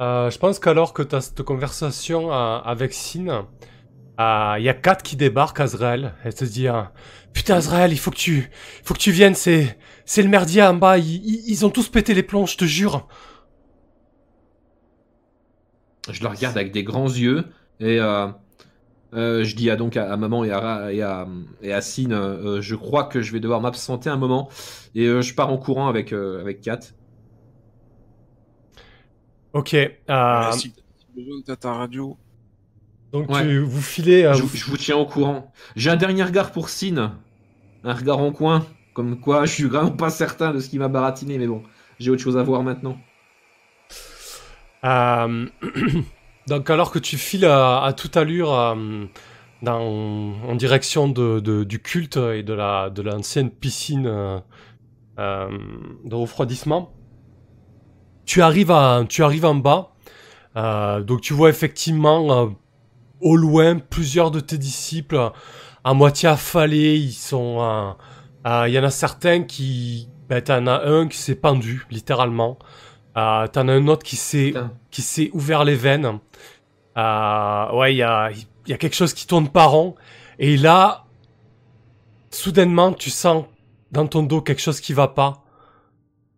Euh, je pense qu'alors que tu as cette conversation euh, avec Sin, il y a Kat qui débarque, Azrael. Elle te dit euh, Putain, Azrael, il faut que tu, faut que tu viennes, c'est, le merdier en bas. Ils, ont tous pété les plombs, je te jure. Je la regarde avec des grands yeux et euh, je dis à, donc à, à maman et à, et à, et à Sin, euh, je crois que je vais devoir m'absenter un moment et euh, je pars en courant avec, euh, avec Kat. Ok. euh, si t'as ta radio. donc Ouais. tu, vous filez. euh, Je, vous- je vous tiens au courant. J'ai un dernier regard pour Sin, un regard en coin, comme quoi je suis vraiment pas certain de ce qui m'a baratiné, mais bon, j'ai autre chose à voir maintenant. Euh, [clears throat] Donc alors que tu files à, toute allure euh, dans, en direction de, de- du culte et de la de l'ancienne piscine euh, euh, de refroidissement, tu arrives à tu arrives en bas. Euh, donc tu vois effectivement au loin plusieurs de tes disciples à moitié affalés. Ils sont il y en a certains qui ben, t'en as un qui s'est pendu littéralement. T'en as un autre qui s'est. Qui s'est ouvert les veines. Euh, ouais, il y a, il y a quelque chose qui tourne pas rond. Et là, soudainement, tu sens dans ton dos quelque chose qui va pas.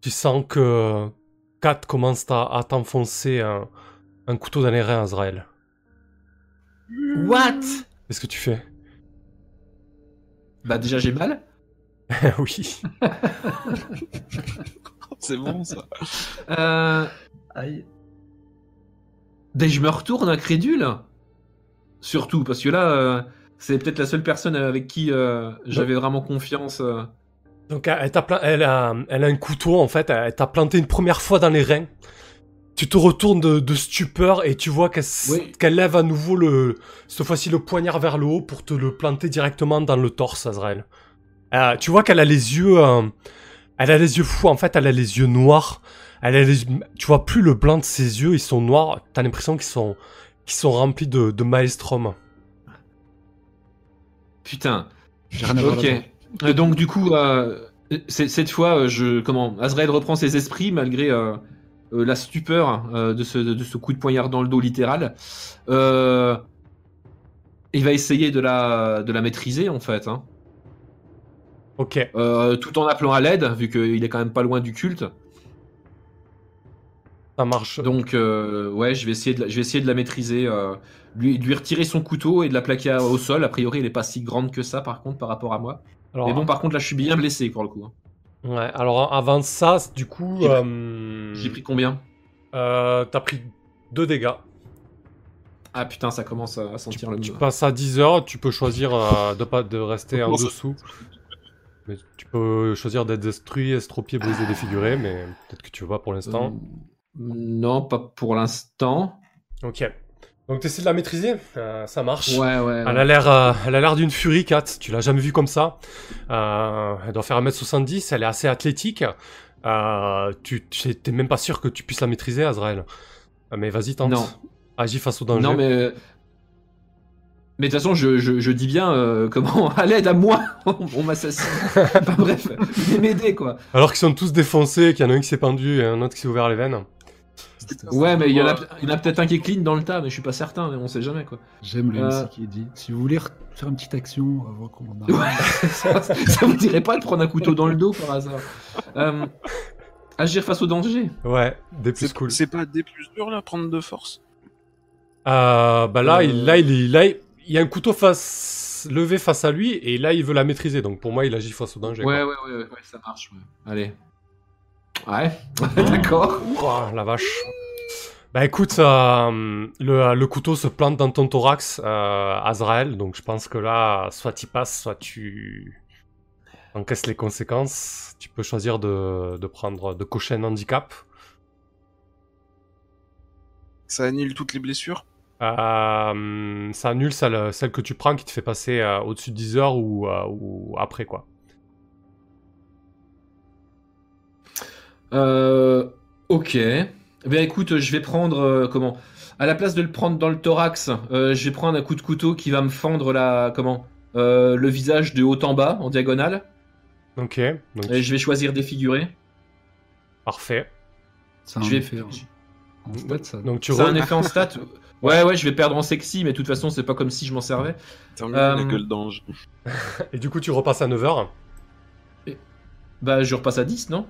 Tu sens que Kat commence à, à t'enfoncer un, un couteau dans les reins, Azrael. What? Qu'est-ce que tu fais? Bah déjà j'ai mal. [laughs] oui. [laughs] C'est bon ça. Euh... Aïe. Dès je me retourne incrédule. Surtout, parce que là, euh, c'est peut-être la seule personne avec qui euh, j'avais vraiment confiance. euh. Donc elle, t'a pla- elle a, elle a un couteau en fait, elle t'a planté une première fois dans les reins. Tu te retournes de, de stupeur et tu vois qu'elle s- Oui. qu'elle lève à nouveau le, cette fois-ci le poignard vers le haut pour te le planter directement dans le torse, Azrael. Euh, tu vois qu'elle a les yeux, euh, elle a les yeux fous. En fait, elle a les yeux noirs. Elle a les, tu vois plus le blanc de ses yeux, ils sont noirs. T'as l'impression qu'ils sont, qu'ils sont remplis de, de maelstrom. Putain. J'ai rien à voir Ok. Euh, donc du coup, euh, cette fois, euh, je comment Azrael reprend ses esprits malgré euh, euh, la stupeur euh, de, ce, de ce coup de poignard dans le dos littéral. Euh, il va essayer de la, de la maîtriser en fait, hein. Ok. Euh, tout en appelant à l'aide vu qu'il est quand même pas loin du culte. Ça marche. Donc euh, ouais, je vais essayer de la, je vais essayer de la maîtriser, euh, lui, lui retirer son couteau et de la plaquer au sol. A priori, elle est pas si grande que ça par contre par rapport à moi. Alors, Mais bon, par contre là, je suis bien blessé pour le coup. hein. ouais, alors avant ça, du coup, J'ai pris- euh, pris combien? euh, t'as pris deux dégâts. Ah putain, ça commence à sentir le Tu passes à 10 heures, tu peux choisir euh, de pas de rester en dessous. Mais tu peux choisir d'être détruit, estropié, brisé, défiguré, mais peut-être que tu veux pas pour l'instant. Non, pas pour l'instant. Ok. Donc tu essaies de la maîtriser, euh, ça marche. Ouais, ouais. Elle a l'air, euh, elle a l'air d'une furie, Kat. Tu l'as jamais vue comme ça. Euh, elle doit faire 1m70. Elle est assez athlétique. Tu, t'es même pas sûr que tu puisses la maîtriser, Azrael. Mais vas-y, tente. Non. Agis face au danger. Non, mais. Mais de toute façon, je, je, je dis bien, euh, comment, [laughs] à l'aide à moi, [laughs] on m'assassine. [laughs] enfin bref, venez m'aider quoi. Alors qu'ils sont tous défoncés, qu'il y en a un qui s'est pendu et un autre qui s'est ouvert les veines. Ouais, mais il y en a, il y en a peut-être un qui est clean dans le tas, mais je suis pas certain, mais on sait jamais quoi. J'aime le Euh. MC qui dit si vous voulez re- faire une petite action avant qu'on en [laughs] arrive. Ouais, ça, ça vous dirait pas de prendre un couteau dans le dos par hasard Euh, Agir face au danger. Ouais, des plus C'est cool. c'est pas des plus durs là, prendre de force. Euh, bah là, Euh. il, là, il, là, il il y a un couteau face, levé face à lui et là, il veut la maîtriser. Donc pour moi, il agit face au danger. Ouais, quoi. ouais, ouais, ouais, ouais, ça marche. ouais. Allez. Ouais, [laughs] d'accord. Oh, la vache. Bah écoute, euh, le, le couteau se plante dans ton thorax, euh, Azrael. Donc je pense que là, soit tu passes, soit tu encaisses les conséquences. Tu peux choisir de, de prendre, de cocher un handicap. Ça annule toutes les blessures? Euh, ça annule celle, celle que tu prends qui te fait passer euh, au-dessus de 10 heures ou, euh, ou après quoi. Euh, ok. Bien écoute, je vais prendre euh, comment? À la place de le prendre dans le thorax, euh, je vais prendre un coup de couteau qui va me fendre la comment? Euh, le visage de haut en bas en diagonale. Ok, donc Et je vais choisir défiguré. parfait. C'est un Je vais- effet en- en ça. Donc tu C'est re- un effet en stat. [laughs] Ouais, ouais, je vais perdre en sexy, mais de toute façon, c'est pas comme si je m'en servais. Euh, la gueule d'ange. Et du coup, tu repasses à 9h. Bah, je repasse à 10, non?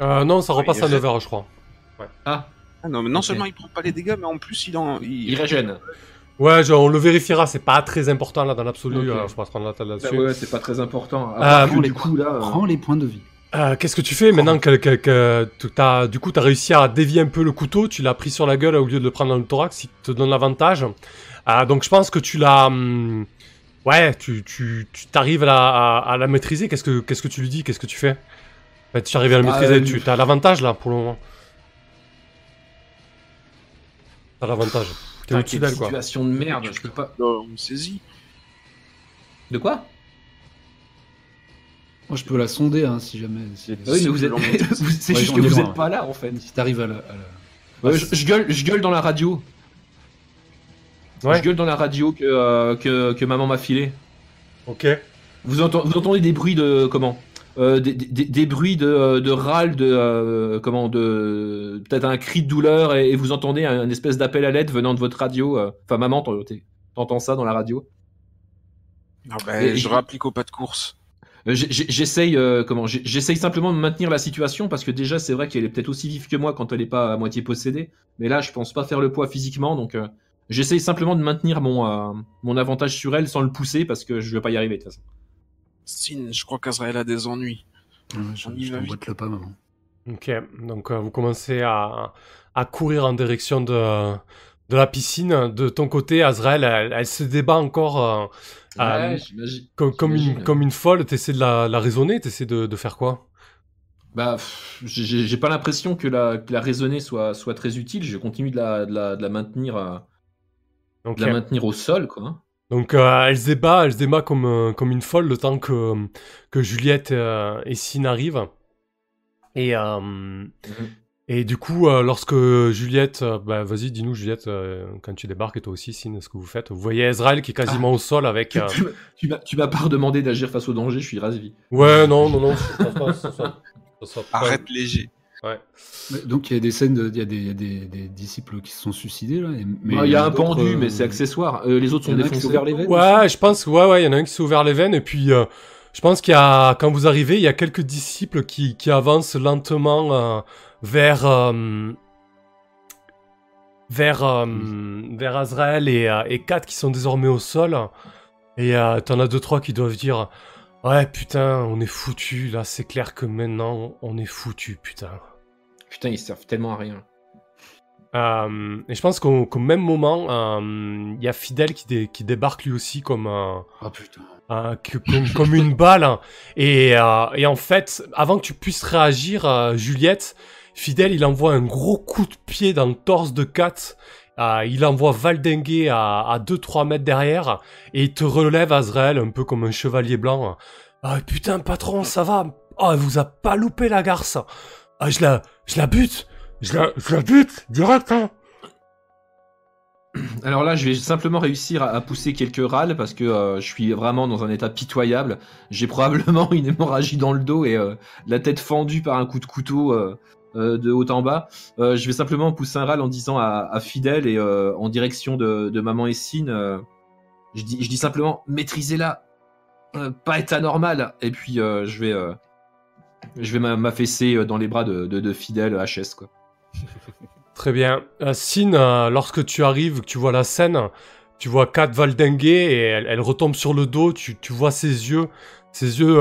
Euh, non, ça Ouais, repasse à ré- 9h, je crois. Ah, Ah non, mais non seulement il prend pas les dégâts, mais en plus il en. il régène. Ouais, genre, on le vérifiera, c'est pas très important là dans l'absolu. Ok. euh, faut pas se prendre la tête Bah, là-dessus. ouais, c'est pas très important. Ah, que, prends du les coup, là. euh, Prends les points de vie. Euh, Qu'est-ce que tu fais maintenant que, que, que tu- t'as, du coup, t'as réussi à dévier un peu le couteau, tu l'as pris sur la gueule au lieu de le prendre dans le thorax, il te donne l'avantage. Euh, donc je pense que tu l'as... hum, ouais, tu, tu, tu t'arrives à, la- à, à la maîtriser. Qu'est-ce que, qu'est-ce que tu lui dis? Qu'est-ce que tu fais? Fait, tu arrives à la Bah, maîtriser, euh, tu as l'avantage là pour le moment. T'as l'avantage. T'es au-dessus quelle d'elle quoi. situation de merde, je peux pas. Non, on me saisit. De quoi? Moi, je peux la sonder hein, si jamais. Si, Ah Oui, mais vous êtes. c'est Ouais, juste [laughs] que vous loin. êtes pas là en fait. si t'arrives à la. à la- Ouais, je, je gueule, je gueule dans la radio. Ouais. Je gueule dans la radio que, euh, que, que maman m'a filé. Ok. Vous entendez des bruits de comment? Euh, des, des- des bruits de, de râle, de euh, comment de peut-être un cri de douleur et, et vous entendez un, un espèce d'appel à l'aide venant de votre radio. euh. Enfin, maman, t'entends ça dans la radio Ah ben, Et- je rapplique au pas de course. Euh, J'essaye euh, comment J'essaye simplement de maintenir la situation parce que déjà c'est vrai qu'elle est peut-être aussi vive que moi quand elle est pas à moitié possédée. Mais là je pense pas faire le poids physiquement donc euh, j'essaye simplement de maintenir mon euh, mon avantage sur elle sans le pousser parce que je vais pas y arriver de toute façon. Sin, je crois qu'Azrael a des ennuis. Ouais, je, On y je va t'emboîte le pas, maman. Ok, donc euh, vous commencez à, à courir en direction de, de la piscine. De ton côté, Azrael, elle, elle se débat encore euh, Ouais, comme, comme, une, comme une folle. T'essaies de la, la raisonner, t'essaies de, de faire quoi? Bah, j'ai pas l'impression que la, que la raisonnée soit, soit très utile. Je continue de la, de la, de la maintenir, euh, de la maintenir au sol, quoi. Donc euh, elle se débat, elle se débat comme, euh, comme une folle le temps que, que Juliette euh, et Sin arrivent. Et, euh, et du coup, euh, lorsque Juliette... euh, bah, Vas-y, dis-nous Juliette, euh, quand tu débarques, et toi aussi, Sin, ce que vous faites. Vous voyez Ezrael qui est quasiment au sol avec... Tu, euh, tu m'as- pas redemandé d'agir face au danger, je suis ravi. Ouais, non, non, non. Arrête léger. Ouais. Donc il y a des scènes, il y a des, il y a des, des disciples qui se sont suicidés là. mais Bah, Il y a un pendu, euh, mais c'est accessoire. Euh, les autres sont défoncés. ouvert les veines. Ouais, je pense ouais, ouais, il y en a un qui s'est ouvert les veines et puis euh, je pense qu'il y a quand vous arrivez, il y a quelques disciples qui, qui avancent lentement euh, vers euh, vers euh, vers Azrael et euh, et Kat qui sont désormais au sol et euh, t'en as deux trois qui doivent dire ouais putain on est foutu là c'est clair que maintenant on est foutu putain. Putain, ils servent tellement à rien. Euh, et je pense qu'au même moment, euh, il y a Fidel qui, dé- qui débarque lui aussi comme un, Ah putain. que- comme, comme une balle. hein. Et, euh, et en fait, avant que tu puisses réagir, euh, Juliette, Fidel, il envoie un gros coup de pied dans le torse de Kat. Euh, il envoie valdinguer à, à 2-3 mètres derrière et il te relève Azrael un peu comme un chevalier blanc. Ah putain patron ça va? Oh elle vous a pas loupé la garce Ah je la, je la bute je la, je la bute direct hein [clears throat] Alors là, je vais simplement réussir à, à pousser quelques râles parce que euh, je suis vraiment dans un état pitoyable. J'ai probablement [laughs] une hémorragie dans le dos et euh, la tête fendue par un coup de couteau euh, de haut en bas. Euh, je vais simplement pousser un râle en disant à, Fidèle et euh, en direction de, maman Essine, je, dis, je dis simplement maîtrisez-la, pas être anormal. Et puis je vais, je vais m'a- m'affaisser dans les bras de, Fidèle HS. [laughs] Très bien. Sin, euh, lorsque tu arrives, que tu vois la scène, tu vois Kat valdinguer et elle, retombe sur le dos, tu, tu vois ses yeux, ses yeux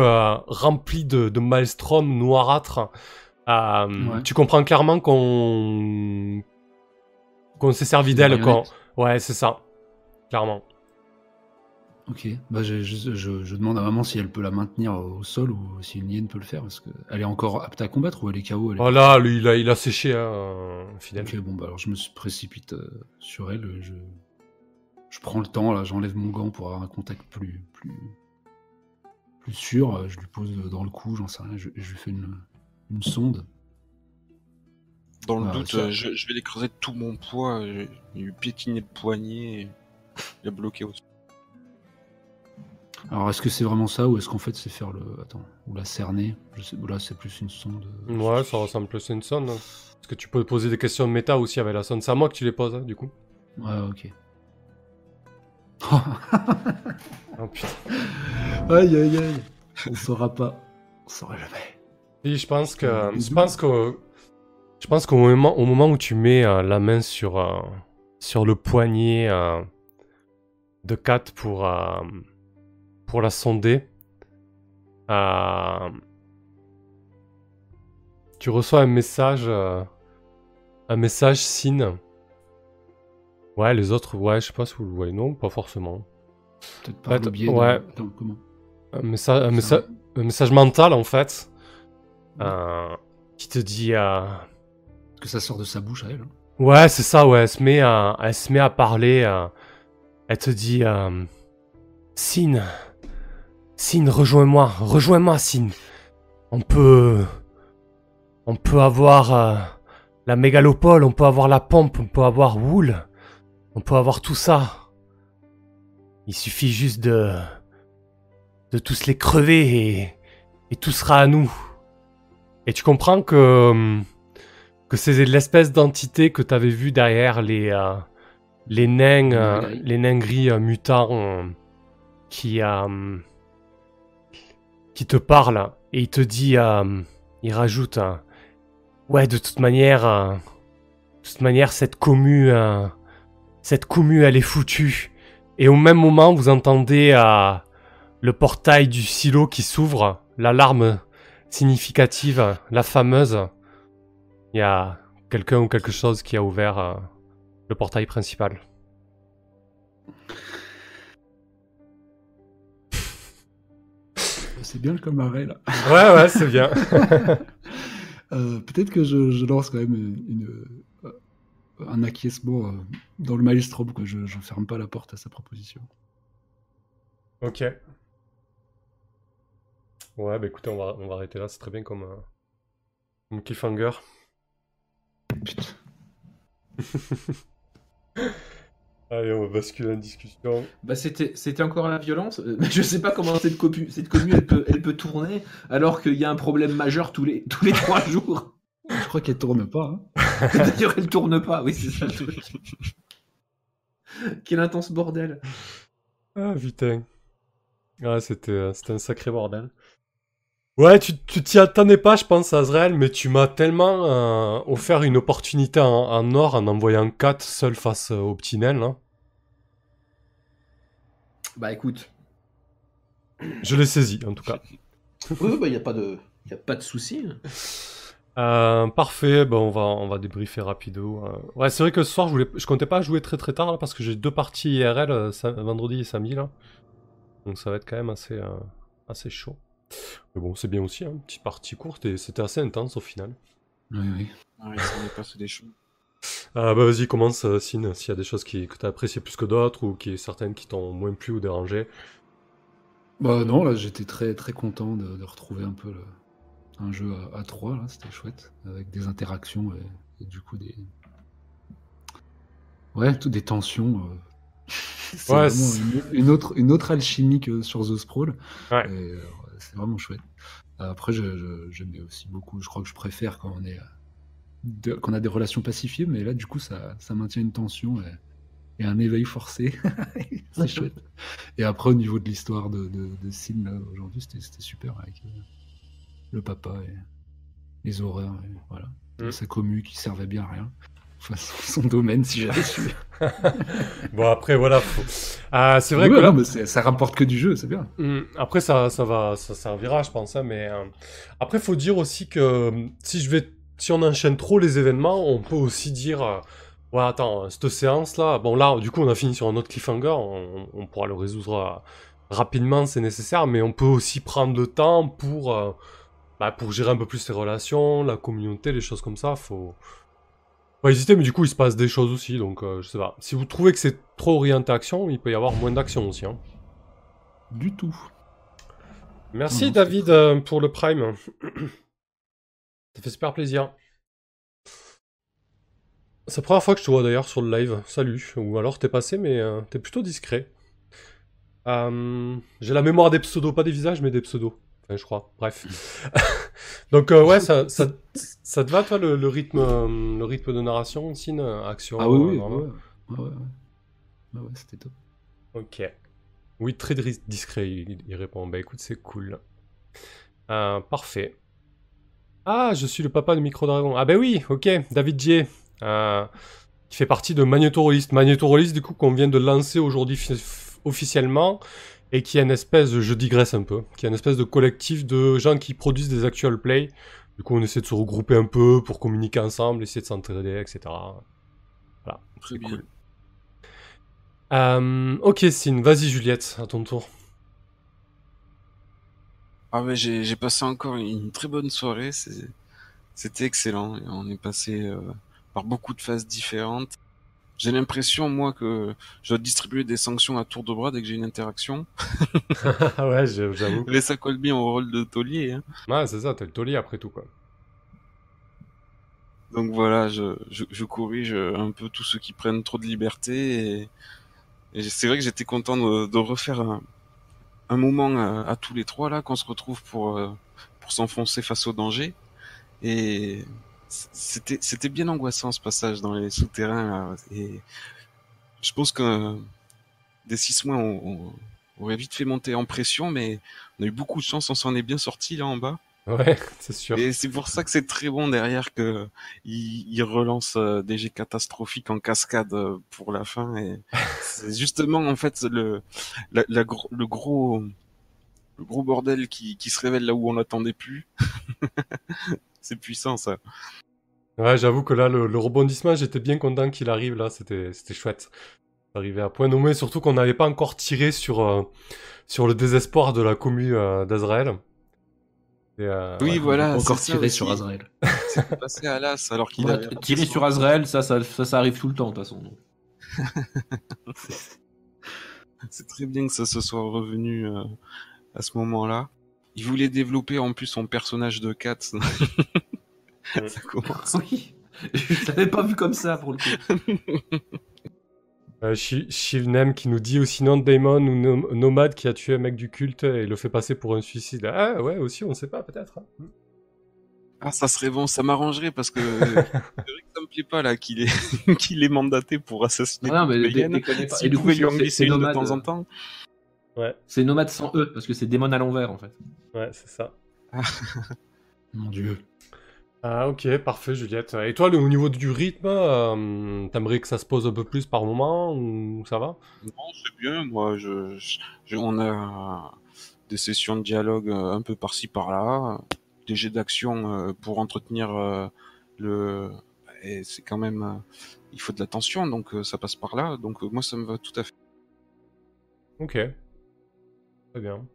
remplis de, de maelstrom noirâtre. Euh, Ouais. Tu comprends clairement qu'on qu'on s'est servi d'elle. Qu'on... marionnette. Ouais, c'est ça. Clairement. Ok. Bah je, je, je, je demande à maman si elle peut la maintenir au sol ou si une hyène peut le faire parce que elle est encore apte à combattre ou elle est KO. Elle est... Oh là, lui, il a, il a séché, hein, fidèle. Ok, bon, bah alors je me précipite euh, sur elle. Je, je prends le temps, là, j'enlève mon gant pour avoir un contact plus, plus, plus sûr. euh, Je lui pose dans le cou, j'en sais rien. Je, je lui fais une, une sonde. Dans le Ah, doute, euh, je, je vais l'écraser de tout mon poids. Je lui piétiner le poignet. Et... Il a bloqué au Alors, est-ce que c'est vraiment ça ou est-ce qu'en fait c'est faire le. Attends, ou la cerner? Je sais, là c'est plus une sonde. euh, Ouais, ça ressemble plus à une sonde. hein. Parce que tu peux poser des questions de méta aussi avec la sonde. C'est à moi que tu les poses, hein, du coup. Ouais, ok. Oh putain. [laughs] aïe aïe aïe. On saura pas. On saura jamais. Et je pense que, je pense que, je pense qu'au moment, au moment où tu mets euh, la main sur, euh, sur le poignet euh, de Kat pour, euh, pour la sonder, euh, tu reçois un message, euh, un message signe. Ouais, les autres, ouais, je sais pas si vous le voyez, non, pas forcément. Peut-être biais de- ouais. Attends, comment Un message, un Ça- message, un message mental en fait, euh, qui te dit. euh, Est-ce que ça sort de sa bouche à elle hein Ouais, c'est ça, ouais. Elle se met à, elle se met à parler. euh, elle te dit euh, Sin, Sin, rejoins-moi, rejoins-moi, Sin. On peut. On peut avoir euh, la mégalopole, on peut avoir la pompe, on peut avoir Wool, on peut avoir tout ça. Il suffit juste de. de tous les crever et. et tout sera à nous. Et tu comprends que. hum, que c'est l'espèce d'entité que tu avais vu derrière les, euh, les nains, Les euh, nains gris. les nains gris euh, mutants euh, qui, euh, qui te parlent et il te dit, euh, il rajoute, ouais, de toute manière, de toute manière, cette commu, cette commu, elle est foutue. Et au même moment, vous entendez euh, le portail du silo qui s'ouvre, l'alarme significative, la fameuse. Il y a quelqu'un ou quelque chose qui a ouvert euh, le portail principal. [laughs] C'est bien le camarade là. Ouais, ouais, c'est bien. [laughs] Euh, Peut-être que je, je lance quand même une, euh, un acquiescement dans le maelstrom, que je ne ferme pas la porte à sa proposition. ok. Ouais, bah écoutez, on va, on va arrêter là, c'est très bien comme, euh, comme cliffhanger. Putain. Allez, on va basculer en discussion. Bah c'était c'était encore la violence. Euh, Je sais pas comment cette commu cette commu elle peut elle peut tourner alors qu'il y a un problème majeur tous les tous les trois jours. Je crois qu'elle tourne pas. hein. [laughs] D'ailleurs elle tourne pas. Oui c'est ça le truc. Quel intense bordel. Ah putain. Ah, c'était, euh, c'était un sacré bordel. Ouais, tu, tu t'y attendais pas, je pense, Azrael, mais tu m'as tellement euh, offert une opportunité en, en or en envoyant 4 seul face euh, au petit nain, là. Bah écoute. Je l'ai saisi, en tout cas. [laughs] Oui bah y a pas de y a pas de souci. Euh, parfait, ben on va, on va débriefer rapido. euh. Ouais, c'est vrai que ce soir, je, voulais, je comptais pas jouer très très tard, là, parce que j'ai deux parties IRL, vendredi et samedi, là. Donc ça va être quand même assez, assez chaud. Mais bon, c'est bien aussi, hein, une petite partie courte, et c'était assez intense au final. Oui, oui. Ah, il s'en est passé des choses. Ah bah vas-y, commence, euh, Sin, s'il y a des choses qui, que tu as appréciées plus que d'autres, ou qui certaines qui t'ont moins plu ou dérangé. Bah non, là j'étais très très content de, de retrouver un peu le- un jeu à, à 3, là, c'était chouette, avec des interactions et, et du coup des. Ouais, tout des tensions. euh. [laughs] c'est Ouais, une, une autre, une autre alchimie que sur The Sprawl. Ouais. Et, euh, c'est vraiment chouette. Après, j'aimais aussi beaucoup, je crois que je préfère quand on est. de- qu'on a des relations pacifiées, mais là du coup ça, ça maintient une tension et, et un éveil forcé. [laughs] c'est chouette. Et après, au niveau de l'histoire de, de, aujourd'hui, c'était super avec euh, le papa et les horreurs. Et voilà. Mm. Sa commu qui servait bien à rien. Son, domaine, si j'avais su. [laughs] Bon, après, voilà. faut- Ah, c'est vrai Oui, que voilà, mais ça rapporte que du jeu, c'est bien. Hmm, Après, ça, ça va, ça servira, je pense. hein, mais euh, après, faut dire aussi que euh, si je vais, si on enchaîne trop les événements, on peut aussi dire, euh, ouais, attends, cette séance-là, bon là, du coup, on a fini sur un autre cliffhanger, on, on pourra le résoudre euh, rapidement, c'est nécessaire, mais on peut aussi prendre le temps pour, euh, bah, pour gérer un peu plus les relations, la communauté, les choses comme ça. Faut pas hésiter, mais du coup, il se passe des choses aussi, donc euh, je sais pas. Si vous trouvez que c'est trop orienté action, il peut y avoir moins d'action aussi. Hein. Du tout. Merci Non, David euh, pour le Prime. [clears throat] Ça fait super plaisir. C'est la première fois que je te vois d'ailleurs sur le live. Salut. Ou alors t'es passé, mais euh, t'es plutôt discret. J'ai la mémoire des pseudos, pas des visages, mais des pseudos. Enfin, je crois. Bref. [laughs] Donc euh, ouais, ça, ça, ça te va toi le, le rythme, euh, le rythme de narration, Sin, euh, action. Ah oui, oui, vraiment ouais, ouais, ouais, ouais. Ouais, ouais, c'était top. Ok. Oui, très discret, il, il répond. Bah écoute, c'est cool. Euh, parfait. Ah, je suis le papa de Micro Dragon. Ah bah oui, ok, David J. euh, qui fait partie de Magnetorolist. Magnetorolist, du coup, qu'on vient de lancer aujourd'hui officiellement, et qui est une espèce, je digresse un peu, qui est une espèce de collectif de gens qui produisent des actual play. Du coup, on essaie de se regrouper un peu pour communiquer ensemble, essayer de s'entraider, etc. Très C'est bien. cool. Euh, ok, Sin, vas-y Juliette, à ton tour. Ah ouais, j'ai passé encore une très bonne soirée. C'était excellent. On est passé euh, par beaucoup de phases différentes. J'ai l'impression, moi, que je dois distribuer des sanctions à tour de bras dès que j'ai une interaction. [laughs] ouais, j'avoue. Laisse Colby au rôle de taulier. Hein. Ouais, c'est ça, t'as le taulier après tout, quoi. Donc voilà, je, je, je corrige un peu tous ceux qui prennent trop de liberté. Et, et c'est vrai que j'étais content de, de refaire un, un moment à, à tous les trois là, qu'on se retrouve pour, euh, pour s'enfoncer face au danger. Et c'était c'était bien angoissant ce passage dans les souterrains. Là. Et je pense que des six mois, on, on aurait vite fait monter en pression, mais on a eu beaucoup de chance, on s'en est bien sorti là en bas. Ouais, [laughs] c'est sûr. Et c'est pour ça que c'est très bon derrière que il, il relance euh, des jets catastrophiques en cascade euh, pour la fin. Et [laughs] c'est justement en fait le la, la le gros le gros bordel qui, qui se révèle là où on l'attendait plus. [laughs] c'est puissant ça. Ouais, j'avoue que là, le, le rebondissement, j'étais bien content qu'il arrive là, c'était c'était chouette. Arrivé à point nommé, surtout qu'on n'avait pas encore tiré sur, euh, sur le désespoir de la commu euh, d'Azrael. Et, euh, Oui, ouais. voilà. Encore tiré sur Azrael. [laughs] C'est passé à l'as alors qu'il Ouais, avait. tirer sur Azrael, ça, ça, ça, ça arrive tout le temps, de toute façon. [laughs] C'est très bien que ça se soit revenu euh, à ce moment-là. Il voulait développer en plus son personnage de Kat. [laughs] ça commence. Oui, je l'avais pas vu comme ça pour le coup. Euh, Shi- Shivnem qui nous dit ou sinon Daemon ou Nom- Nomade qui a tué un mec du culte et le fait passer pour un suicide. Ah ouais, aussi, on sait pas, peut-être. hein. Ah, ça serait bon, ça m'arrangerait parce que [laughs] c'est vrai que ça me plaît pas là qu'il est [laughs] qu'il est mandaté pour assassiner. Ah non, mais pas. Et du coup, pouvait lui en glisser une de nomade, temps en euh, temps. Ouais, C'est nomade sans E, parce que c'est démon à l'envers en fait. ouais, c'est ça. [laughs] Mon dieu. Ah ok, parfait Juliette. Et toi, le- au niveau du rythme, euh, t'aimerais que ça se pose un peu plus par moment ou ça va? Non, c'est bien. Moi, je, je- je- on a des sessions de dialogue euh, un peu par-ci par-là, des jets d'action euh, pour entretenir le. Et c'est quand même, il faut de la tension, donc ça passe par là. Donc moi, ça me va tout à fait. Ok. Très bien.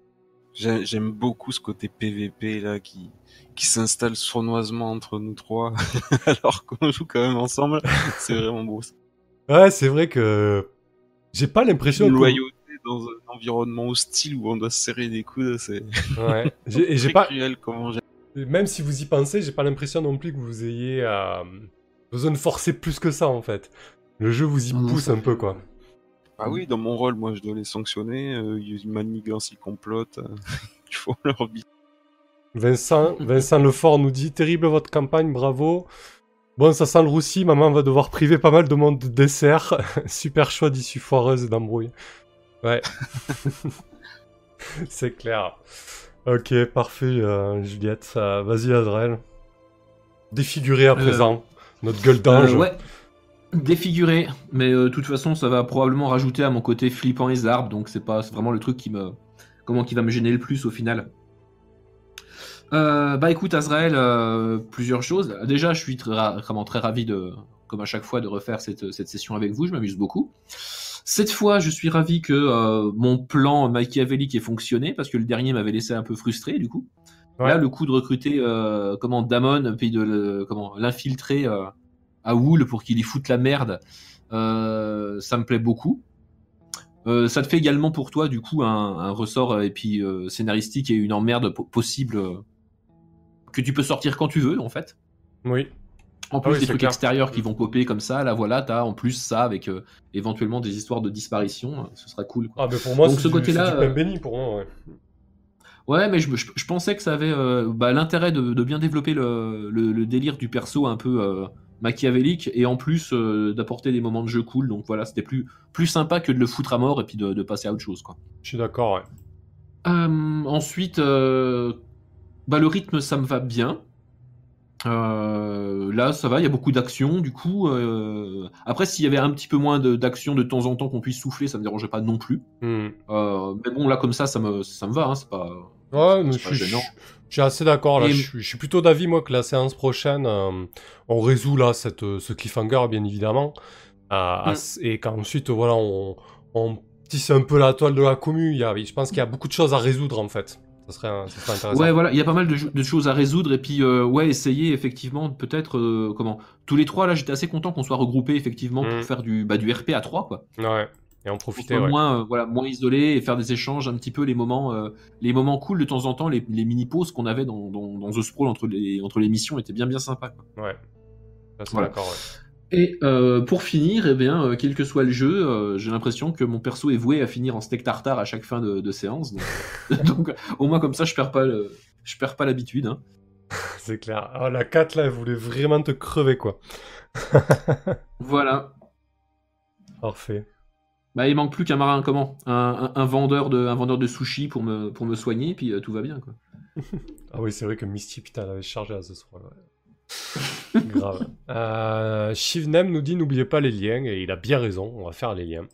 J'ai- J'aime beaucoup ce côté PVP là qui qui s'installe sournoisement entre nous trois, [laughs] alors qu'on joue quand même ensemble. C'est vraiment beau. ça. Ouais, c'est vrai que j'ai pas l'impression Une que... loyauté dans un environnement hostile où on doit se serrer des coudes, c'est Ouais. [laughs] J'ai- Et j'ai pas... cruel comment j'ai- Même si vous y pensez, j'ai pas l'impression non plus que vous ayez euh, besoin de forcer plus que ça en fait. Le jeu vous y Non, pousse un fait- peu quoi. Ah oui, dans mon rôle, moi, je dois les sanctionner. Euh, ils manigancent, ils complotent. euh, [laughs] il faut leur bite. Vincent, Vincent Lefort nous dit terrible votre campagne, bravo. Bon, ça sent le roussi, maman va devoir priver pas mal de monde de dessert. [laughs] Super choix d'issue foireuse et d'embrouille. Ouais. [laughs] C'est clair. Ok, parfait, euh, Juliette. Euh, Vas-y, Adrel. Défiguré à présent. Notre gueule d'ange. Euh, ouais. Défiguré, mais euh, de toute façon, ça va probablement rajouter à mon côté flippant les arbres, donc c'est pas vraiment le truc qui me comment qui va me gêner le plus au final. Euh, bah écoute Azrael, euh, plusieurs choses. Déjà, je suis très, ra- vraiment très ravi de, comme à chaque fois, de refaire cette, cette session avec vous. Je m'amuse beaucoup. Cette fois, je suis ravi que mon plan machiavélique ait fonctionné parce que le dernier m'avait laissé un peu frustré du coup. Ouais. Là, le coup de recruter comment Damon puis de comment l'infiltrer à Wool pour qu'il y foute la merde, euh, ça me plaît beaucoup. Euh, ça te fait également pour toi du coup un, un ressort euh, et puis euh, scénaristique et une emmerde po- possible que tu peux sortir quand tu veux en fait. Oui. En plus Ah oui, des trucs clair. extérieurs qui vont popper comme ça, là voilà, t'as en plus ça avec euh, éventuellement des histoires de disparition, ce sera cool. Quoi. Ah, mais pour moi, Donc, c'est ce côté-là, euh, béni pour moi, ouais. Ouais, mais je, me- je, je pensais que ça avait euh, bah, l'intérêt de, de bien développer le, le- le délire du perso un peu machiavélique et en plus euh, d'apporter des moments de jeu cool. Donc voilà, c'était plus, plus sympa que de le foutre à mort et puis de, de passer à autre chose. Quoi. Je suis d'accord, ouais. Euh, ensuite, euh, bah, le rythme, ça me va bien. Là, ça va, il y a beaucoup d'action. Du coup, après, s'il y avait un petit peu moins de- d'action de temps en temps qu'on puisse souffler, ça me dérangeait pas non plus. Hmm. Mais bon, là, comme ça, ça me, ça me va. Hein, c'est pas. Ouais, mais je suis, gênant. je suis assez d'accord là. Et- Je, suis- je suis plutôt d'avis moi que la séance prochaine, euh, on résout là cette, euh, ce cliffhanger bien évidemment, à Mm. et qu'ensuite voilà on, on tisse un peu la toile de la commu. Il y a, je pense qu'il y a beaucoup de choses à résoudre en fait. Ça serait, un- ça serait intéressant. Ouais, voilà, il y a pas mal de, choses à résoudre et puis euh, ouais, essayer effectivement peut-être euh, comment tous les trois là, j'étais assez content qu'on soit regroupés effectivement Mm. pour faire du bah, du RP à trois quoi. Ouais. Et en profiter. Ouais. moins euh, voilà moins isolé et faire des échanges un petit peu les moments euh, les moments cool de temps en temps les, les mini pauses qu'on avait dans, dans, dans The Sprawl entre les entre les missions étaient bien bien sympas. Quoi. Ouais. Voilà. d'accord. Ouais. Et euh, pour finir, eh bien, euh, quel que soit le jeu, euh, j'ai l'impression que mon perso est voué à finir en steak tartare à chaque fin de, de séance. Donc, [laughs] [laughs] donc, au moins comme ça, je perds pas le, je perds pas l'habitude. Hein. [laughs] C'est clair. Ah, la 4 là, elle voulait vraiment te crever quoi. Voilà. Parfait. Bah, il manque plus qu'un marin, comment un, un- un vendeur de, un vendeur de sushi pour me, pour me soigner, puis euh, tout va bien, quoi. [laughs] Ah oui, c'est vrai que Misty, putain, elle avait chargé à ce soir. Ouais. [laughs] Grave. Euh, Shivnem nous dit n'oubliez pas les liens, et il a bien raison, on va faire les liens.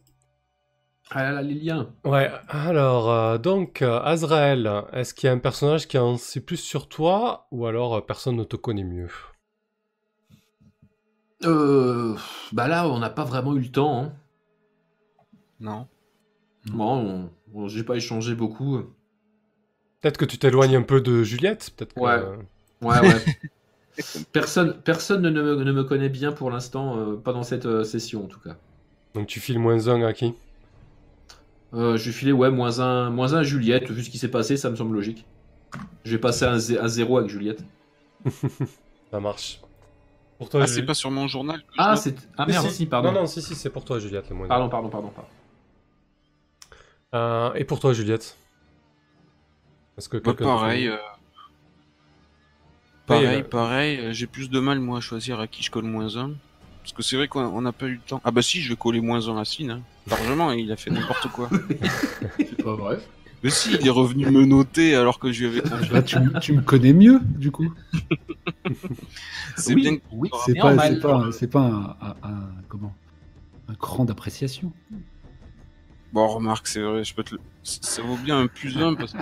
Ah là là, les liens. Ouais, alors, euh, donc, euh, Azrael, est-ce qu'il y a un personnage qui en sait plus sur toi, ou alors personne ne te connaît mieux? Euh, bah là, on n'a pas vraiment eu le temps. Hein. Non. Bon, on- on- j'ai pas échangé beaucoup. Peut-être que tu t'éloignes un peu de Juliette peut-être que... Ouais. Ouais, ouais. [laughs] personne, personne ne, me, ne me connaît bien pour l'instant, euh, pas dans cette euh, session en tout cas. Donc tu files moins un à qui? Euh, je vais filer, ouais, moins un, moins un à Juliette. Vu ce qui s'est passé, ça me semble logique. Je vais passer à, zé- à zéro avec Juliette. [laughs] Ça marche. Pour toi, Ah, c'est pas sur mon journal que Ah, note c'est. Ah Si, merde, si. si, pardon. Non, non, si, si, c'est pour toi, Juliette, le moins pardon, pardon, pardon. Euh, et pour toi, Juliette Est-ce que Bah, pareil. euh, Pareil, euh, pareil. euh, J'ai plus de mal, moi, à choisir à qui je colle moins un. Parce que c'est vrai qu'on on n'a pas eu le temps. Ah bah si, je vais coller moins un à Sine. Hein. Largement, il a fait n'importe quoi. [laughs] C'est pas vrai. Mais si, il est revenu me noter alors que je lui avais confié. Bah, tu, me connais mieux, du coup. [laughs] C'est Oui, bien. oui, C'est pas, pas, pas un, un- un- comment, un cran d'appréciation. Bon, remarque, c'est vrai, je peux te le... Ça vaut bien un plus un parce que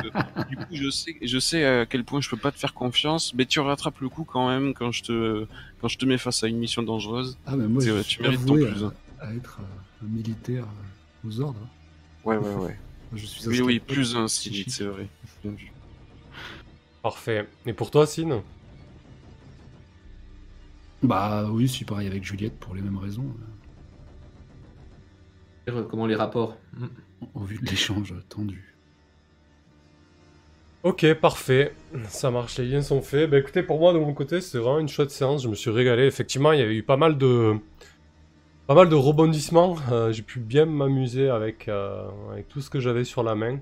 du coup, je sais, je sais à quel point je peux pas te faire confiance, mais tu rattrapes le coup quand même quand je te, quand je te mets face à une mission dangereuse. Ah, mais moi, C'est je vrai, suis tu mérites ton plus à, un. à être euh, un militaire euh, aux ordres. Ouais, ouais, ouais. Je suis Oui, oui, plus un, si psychique. c'est vrai. Bien vu. Parfait. Et pour toi, Sine Bah oui, c'est pareil avec Juliette pour les mêmes raisons. Euh, Comment les rapports. Au vu de l'échange tendu. Ok, parfait. Ça marche, les liens sont faits. Bah écoutez, pour moi, de mon côté, c'est vraiment une chouette séance. Je me suis régalé. Effectivement, il y avait eu pas mal de... Pas mal de rebondissements. Euh, J'ai pu bien m'amuser avec, euh, avec tout ce que j'avais sur la main.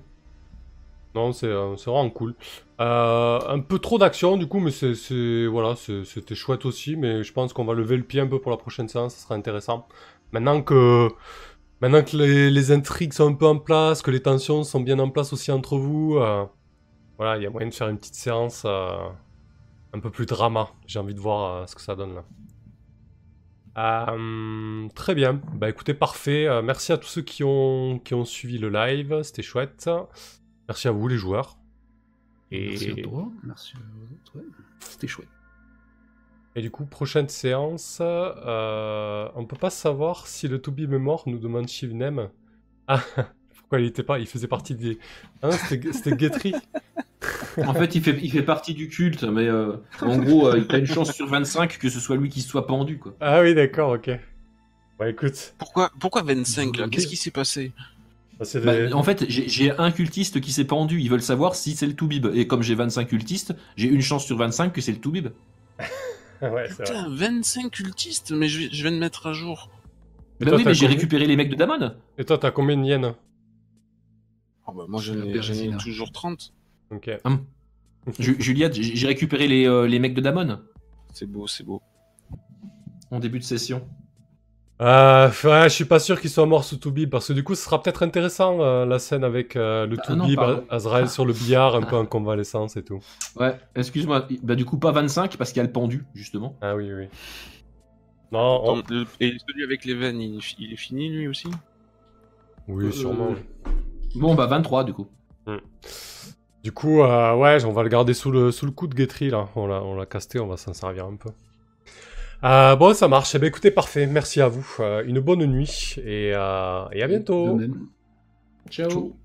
Non, c'est euh, c'est vraiment cool. Euh, un peu trop d'action, du coup, mais c'est... c'est- Voilà, c'était chouette aussi. Mais je pense qu'on va lever le pied un peu pour la prochaine séance. Ça sera intéressant. Maintenant que... Maintenant que les, intrigues sont un peu en place, que les tensions sont bien en place aussi entre vous... euh, voilà, il y a moyen de faire une petite séance euh, un peu plus drama. J'ai envie de voir euh, ce que ça donne là. Très bien. Bah écoutez, parfait. Merci à tous ceux qui ont, qui ont suivi le live. C'était chouette. Merci à vous les joueurs. Et, Merci à toi, merci aux autres. ouais. C'était chouette. Et du coup, prochaine séance. Euh, on peut pas savoir si le Toby est mort, nous demande Shivnem. Ah, [laughs] pourquoi il était pas Il faisait partie des. Non, c'était Guetry. [laughs] En fait, il fait, il fait partie du culte, mais euh, en gros, euh, il a une chance sur 25 que ce soit lui qui soit pendu, quoi. Ah oui, d'accord, ok. Bah écoute. Pourquoi, pourquoi 25 là? Qu'est-ce qui s'est passé? Bah, des- en fait, j'ai j'ai un cultiste qui s'est pendu. Ils veulent savoir si c'est le Toubib. Et comme j'ai 25 cultistes, j'ai une chance sur 25 que c'est le Toubib. [laughs] [laughs] ouais, vrai. Putain, 25 cultistes Mais je, je viens de mettre à jour. Et Bah toi, oui, mais j'ai récupéré les mecs de Damon. Et toi, t'as combien de yens Ah bah moi j'en Je ai, toujours 30. Ok. [laughs] Ju- Juliette, j'ai j'ai récupéré les, euh, les mecs de Damon C'est beau, c'est beau. en début de session. Euh, ouais, je suis pas sûr qu'il soit mort sous Toubib parce que du coup, ce sera peut-être intéressant euh, la scène avec euh, le Ah Toubib, pardon. Azrael sur le billard, un peu en convalescence et tout. Ouais, excuse-moi. Bah du coup, pas 25 parce qu'il y a le pendu, justement. Ah oui, oui. Non, on- Attends, le- Et celui avec les veines, il, est fi- il est fini lui aussi? Oui, sûrement. Euh, Bon, bah 23 du coup. Du coup, euh, ouais, on va le garder sous le, sous le coup de Guetry, là. On l'a, on l'a casté, on va s'en servir un peu. Euh, bon, ça marche. Eh ben, écoutez, parfait. Merci à vous. Euh, une bonne nuit et, euh, et à bientôt. De même. Ciao. Ciao.